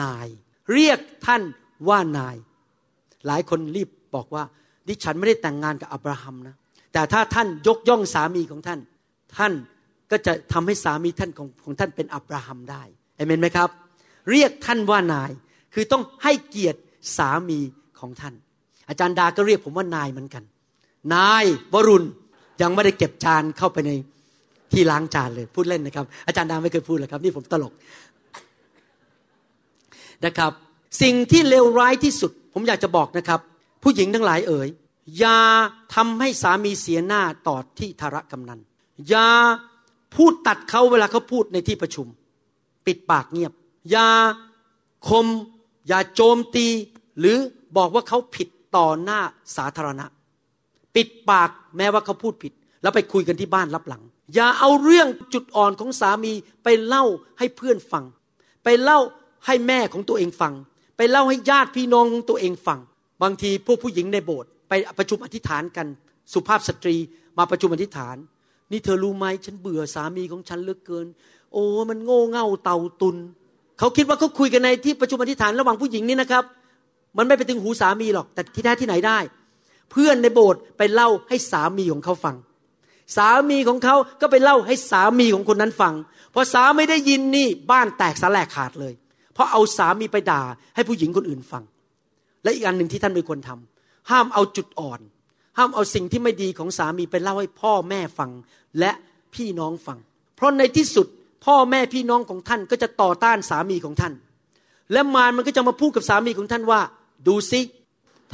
[SPEAKER 2] นาย เรียกท่านว่านาย หลายคนรีบบอกว่า ดิฉันไม่ได้แต่งงานกับอับราฮัมนะแต่ถ้าท่านยกย่องสามีของท่าน ท่านก็จะทำให้สามีท่านของของท่านเป็นอับราฮัมได้เอเมนไหมครับ เรียกท่านว่านายคือต้องให้เกียรติสามีของท่าน อาจารย์ดาก็เรียกผมว่านายเหมือนกัน นายวรุณยังไม่ได้เก็บจานเข้าไปในที่ล้างจานเลยพูดเล่นนะครับ อาจารย์ดาไม่เคยพูดเลยครับ นี่ผมตลกนะครับ สิ่งที่เลวร้ายที่สุด ผมอยากจะบอกนะครับ ผู้หญิงทั้งหลายเอ๋ยอย่าทำให้สามีเสียหน้าต่อที่ธารกำนันอย่าพูดตัดเขาเวลาเขาพูดในที่ประชุม ปิดปากเงียบ อย่าคม อย่าโจมตี หรือบอกว่าเขาผิดต่อหน้าสาธารณะ ปิดปากแม้ว่าเขาพูดผิด แล้วไปคุยกันที่บ้านรับหลัง อย่าเอาเรื่องจุดอ่อนของสามีไปเล่าให้เพื่อนฟัง ไปเล่าให้แม่ของตัวเองฟัง ไปเล่าให้ญาติพี่น้องของตัวเองฟัง บางทีพวกผู้หญิงในโบสถ์ไปประชุมอธิษฐานกัน สุภาพสตรีมาประชุมอธิษฐาน นี่เธอรู้ไหมฉันเบื่อสามีของฉันเหลือเกิน โอ้มันโง่เง่าเต่าตุนเขาคิดว่าเขาคุยกันในที่ประชุมอธิษฐานระหว่างผู้หญิงนี่นะครับ มันไม่ไปถึงหูสามีหรอกแต่ที่แท้ที่ไหนได้ เพื่อนในโบสถ์ไปเล่าให้สามีของเขาฟัง สามีของเขาก็ไปเล่าให้สามีของคนนั้นฟังพอสาม่ได้ยินนี่บ้านแตกสลายขาดเลย เพราะเอาสามีไปด่าให้ผู้หญิงคนอื่นฟัง และอีกอันหนึ่งที่ท่านไม่ควรทำห้ามเอาจุดอ่อน ห้ามเอาสิ่งที่ไม่ดีของสามีไปเล่าให้พ่อแม่ฟังและพี่น้องฟัง เพราะในที่สุดพ่อแม่พี่น้องของท่านก็จะต่อต้านสามีของท่าน และมารมันก็จะมาพูดกับสามีของท่านว่า ดูซิ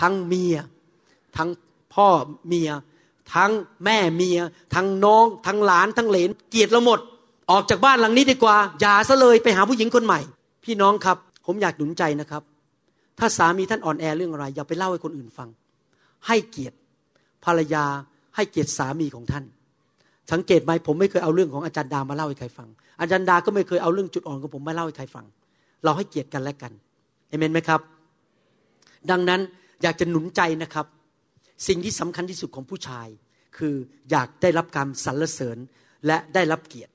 [SPEAKER 2] ทั้งเมีย ทั้งพ่อเมีย ทั้งแม่เมีย ทั้งน้อง ทั้งหลานทั้งเหลน เกลียดเราหมด ออกจากบ้านหลังนี้ดีกว่า อย่าซะเลยไปหาผู้หญิงคนใหม่ พี่น้องครับ ผมอยากหนุนใจนะครับ ถ้าสามีท่านอ่อนแอเรื่องอะไร อย่าไปเล่าให้คนอื่นฟัง ให้เกียรติภรรยา ให้เกียรติสามีของท่าน สังเกตไหมผมไม่เคยเอาเรื่องของอาจารย์ดามาเล่าให้ใครฟัง อาจารย์ดาก็ไม่เคยเอาเรื่องจุดอ่อนของผมมาเล่าให้ใครฟัง เราให้เกียรติกันและกันเอเมนไหมครับ ดังนั้นอยากจะหนุนใจนะครับ สิ่งที่สำคัญที่สุดของผู้ชาย คืออยากได้รับการสรรเสริญและได้รับเกียรติ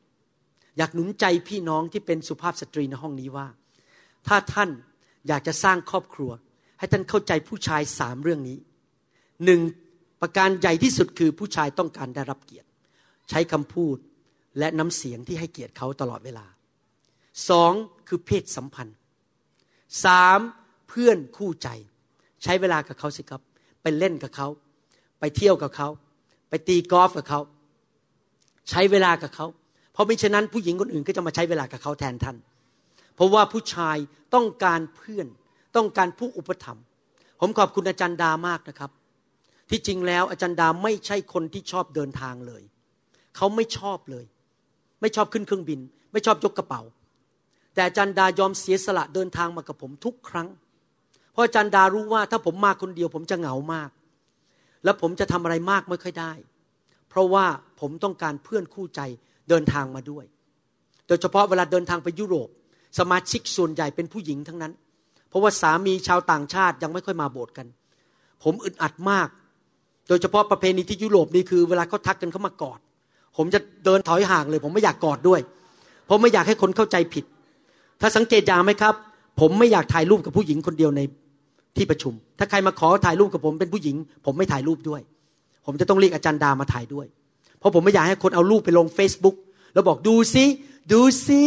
[SPEAKER 2] อยากหนุนใจพี่น้องที่เป็นสุภาพสตรีในห้องนี้ว่า ถ้าท่าน อยากจะสร้างครอบครัว ให้ท่านเข้าใจผู้ชายสามเรื่องนี้หนึ่งประการใหญ่ที่สุดคือผู้ชายต้องการได้รับเกียรติ ใช้คำพูดและน้ำเสียงที่ให้เกียรติเขาตลอดเวลาสองคือเพศสัมพันธ์สามเพื่อนคู่ใจ ใช้เวลากับเขาสิครับ ไปเล่นกับเขา ไปเที่ยวกับเขา ไปตีกอล์ฟกับเขา ใช้เวลากับเขา เพราะมิฉะนั้นผู้หญิงคนอื่นก็จะมาใช้เวลากับเขาแทนท่าน เพราะว่าผู้ชายต้องการเพื่อน ต้องการผู้อุปถัมภ์ผมขอบคุณอาจารย์ดามากนะครับ ที่จริงแล้วอาจารย์ดาไม่ใช่คนที่ชอบเดินทางเลย เขาไม่ชอบเลย ไม่ชอบขึ้นเครื่องบิน ไม่ชอบยกกระเป๋า แต่อาจารย์ดายอมเสียสละเดินทางมากับผมทุกครั้ง เพราะอาจารย์ดารู้ว่าถ้าผมมาคนเดียว ผมจะเหงามาก และผมจะทำอะไรมากไม่ค่อยได้ เพราะว่าผมต้องการเพื่อนคู่ใจเดินทางมาด้วย โดยเฉพาะเวลาเดินทางไปยุโรป สมาชิกส่วนใหญ่เป็นผู้หญิงทั้งนั้น เพราะว่าสามีชาวต่างชาติยังไม่ค่อยมาโบสถ์กัน ผมอึดอัดมาก โดยเฉพาะประเพณีที่ยุโรปนี่คือ เวลาเขาทักกันเขามากอด ผมจะเดินถอยห่างเลย ผมไม่อยากกอดด้วย เพราะไม่อยากให้คนเข้าใจผิด ถ้าสังเกตอย่างไหมครับ ผมไม่อยากถ่ายรูปกับผู้หญิงคนเดียวในที่ประชุม ถ้าใครมาขอถ่ายรูปกับผมเป็นผู้หญิง ผมไม่ถ่ายรูปด้วย ผมจะต้องเรียกอาจารย์ดามาถ่ายด้วย เพราะผมไม่อยากให้คนเอารูปไปลง Facebook แล้วบอกดูซิ ดูซิ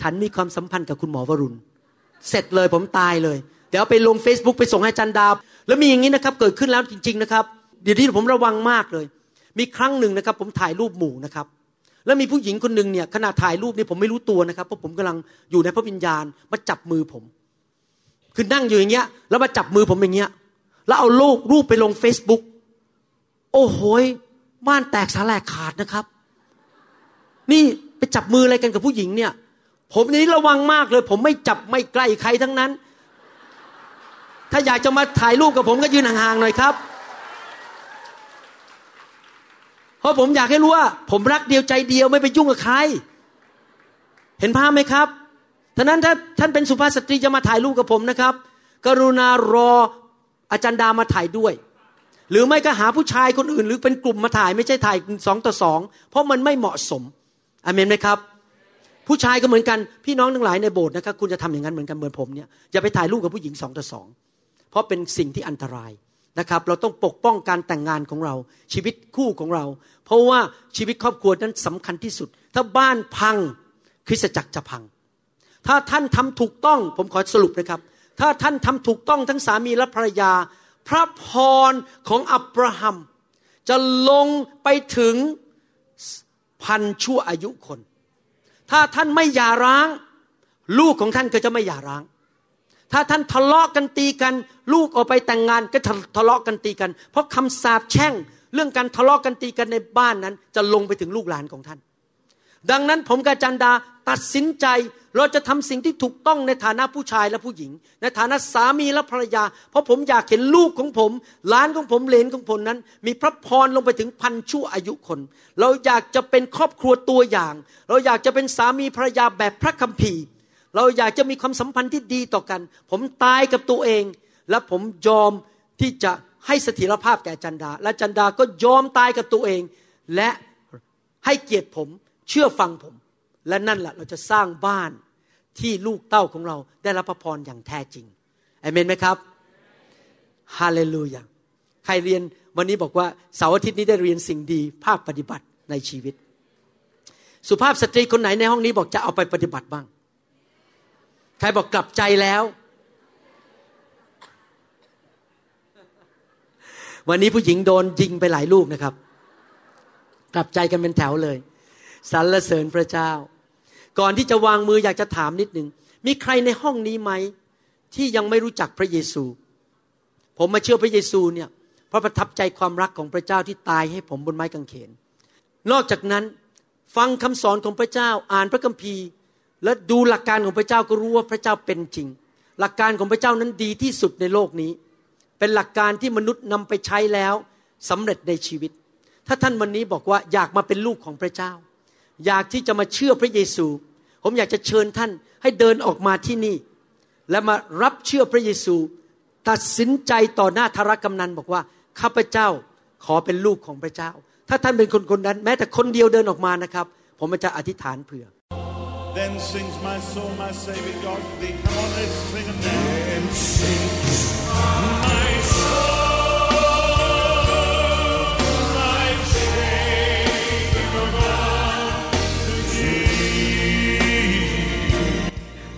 [SPEAKER 2] ฉันมีความสัมพันธ์กับคุณหมอวรุณ เสร็จเลยผมตายเลย เดี๋ยวไปลง Facebook ไปส่งให้จารย์ดาแล้วมีอย่างนี้นะครับ เกิดขึ้นแล้วจริง ๆนะครับ เดี๋ยวนี้ผมระวังมากเลย มีครั้งหนึ่งนะครับ ผมถ่ายรูปหมู่นะครับ แล้วมีผู้หญิงคนหนึ่งเนี่ยขณะถ่ายรูปนี่ผมไม่รู้ตัวนะครับเพราะผมกำลังอยู่ในพระวิญญาณมาจับมือผม คือนั่งอยู่อย่างเงี้ย แล้วมาจับมือผมอย่างเงี้ย แล้วเอารูปรูปไปลง Facebook โอ้โหบ้านแตกสาแหลกขาดนะครับ นี่ จับมืออะไรกันกับผู้หญิงเนี่ย ผมนี้ระวังมากเลย ผมไม่จับไม่ใกล้ใครทั้งนั้น ถ้าอยากจะมาถ่ายรูปกับผมก็ยืนห่างๆหน่อยครับเพราะผมอยากให้รู้ว่า ผมรักเดียวใจเดียวไม่ไปยุ่งกับใคร เห็นภาพไหมครับท่านั้นถ้าท่านเป็นสุภาพสตรีจะมาถ่ายรูปกับผมนะครับ กรุณารออาจารย์ดามาถ่ายด้วย หรือไม่ก็หาผู้ชายคนอื่น หรือเป็นกลุ่มมาถ่ายไม่ใช่ถ่ายสองต่อสองเพราะมันไม่เหมาะสม อเมนไหมครับ ผู้ชายก็เหมือนกันพี่น้องทั้งหลายในโบสถ์นะครับคุณจะทำอย่างนั้นเหมือนกันเหมือนผมเนี่ยอย่าไปถ่ายรูปกับผู้หญิงสองต่อสองเพราะเป็นสิ่งที่อันตรายนะครับ เราต้องปกป้องการแต่งงานของเรา ชีวิตคู่ของเรา เพราะว่าชีวิตครอบครัวนั้นสำคัญที่สุด ถ้าบ้านพังคริสตจักรจะพัง ถ้าท่านทำถูกต้องผมขอสรุปนะครับ ถ้าท่านทำถูกต้องทั้งสามีและภรรยา พระพรของอับราฮัมจะลงไปถึง พันชั่วอายุคน ถ้าท่านไม่หย่าร้าง ลูกของท่านก็จะไม่หย่าร้าง ถ้าท่านทะเลาะกันตีกัน ลูกออกไปแต่งงานก็ทะเลาะกันตีกัน เพราะคำสาปแช่ง เรื่องการทะเลาะกันตีกันในบ้านนั้น จะลงไปถึงลูกหลานของท่าน ดังนั้นผมกับจันดาตัดสินใจเราจะทำสิ่งที่ถูกต้องในฐานะผู้ชายและผู้หญิง ในฐานะสามีและภรรยา เพราะผมอยากเห็นลูกของผมหลานของผมเลนของผมนั้น มีพระพรลงไปถึงพันชั่วอายุคน เราอยากจะเป็นครอบครัวตัวอย่าง เราอยากจะเป็นสามีภรรยาแบบพระคัมภีร์ เราอยากจะมีความสัมพันธ์ที่ดีต่อกัน ผมตายกับตัวเอง และผมยอมที่จะให้สถิรภาพแก่จันดา และจันดาก็ยอมตายกับตัวเอง และให้เกียรติผม เชื่อฟังผม และนั่นแหละเราจะสร้างบ้านที่ลูกเต้าของเราได้รับพระพรอย่างแท้จริงอเมนไหมครับฮาเลลูยาใครเรียนวันนี้บอกว่าเสาร์อาทิตย์นี้ได้เรียนสิ่งดีภาคปฏิบัติในชีวิต สุภาพสตรีคนไหนในห้องนี้บอกจะเอาไปปฏิบัติบ้าง ใครบอกกลับใจแล้ว วันนี้ผู้หญิงโดนยิงไปหลายลูกนะครับ กลับใจกันเป็นแถวเลย สรรเสริญพระเจ้า ก่อนที่จะวางมืออยากจะถามนิดหนึ่งมีใครในห้องนี้ไหม ที่ยังไม่รู้จักพระเยซู ผมมาเชื่อพระเยซูเนี่ยเพราะประทับใจความรักของพระเจ้าที่ตายให้ผมบนไม้กางเขน นอกจากนั้นฟังคำสอนของพระเจ้าอ่านพระคัมภีร์ และดูหลักการของพระเจ้าก็รู้ว่าพระเจ้าเป็นจริง หลักการของพระเจ้านั้นดีที่สุดในโลกนี้ เป็นหลักการที่มนุษย์นำไปใช้แล้วสำเร็จในชีวิต ถ้าท่านวันนี้บอกว่าอยากมาเป็นลูกของพระเจ้า อยากที่จะมาเชื่อพระเยซู ผมอยากจะเชิญท่านให้เดินออกมาที่นี่ และมารับเชื่อพระเยซู ตัดสินใจต่อหน้าธารกำนันบอกว่าข้าพเจ้าขอเป็นลูกของพระเจ้า ถ้าท่านเป็นคนคนนั้น แม้แต่คนเดียวเดินออกมานะครับ ผมจะอธิษฐานเผื่อ
[SPEAKER 1] Then sings my soul, my Savior God thee. Come on, let's sing it now.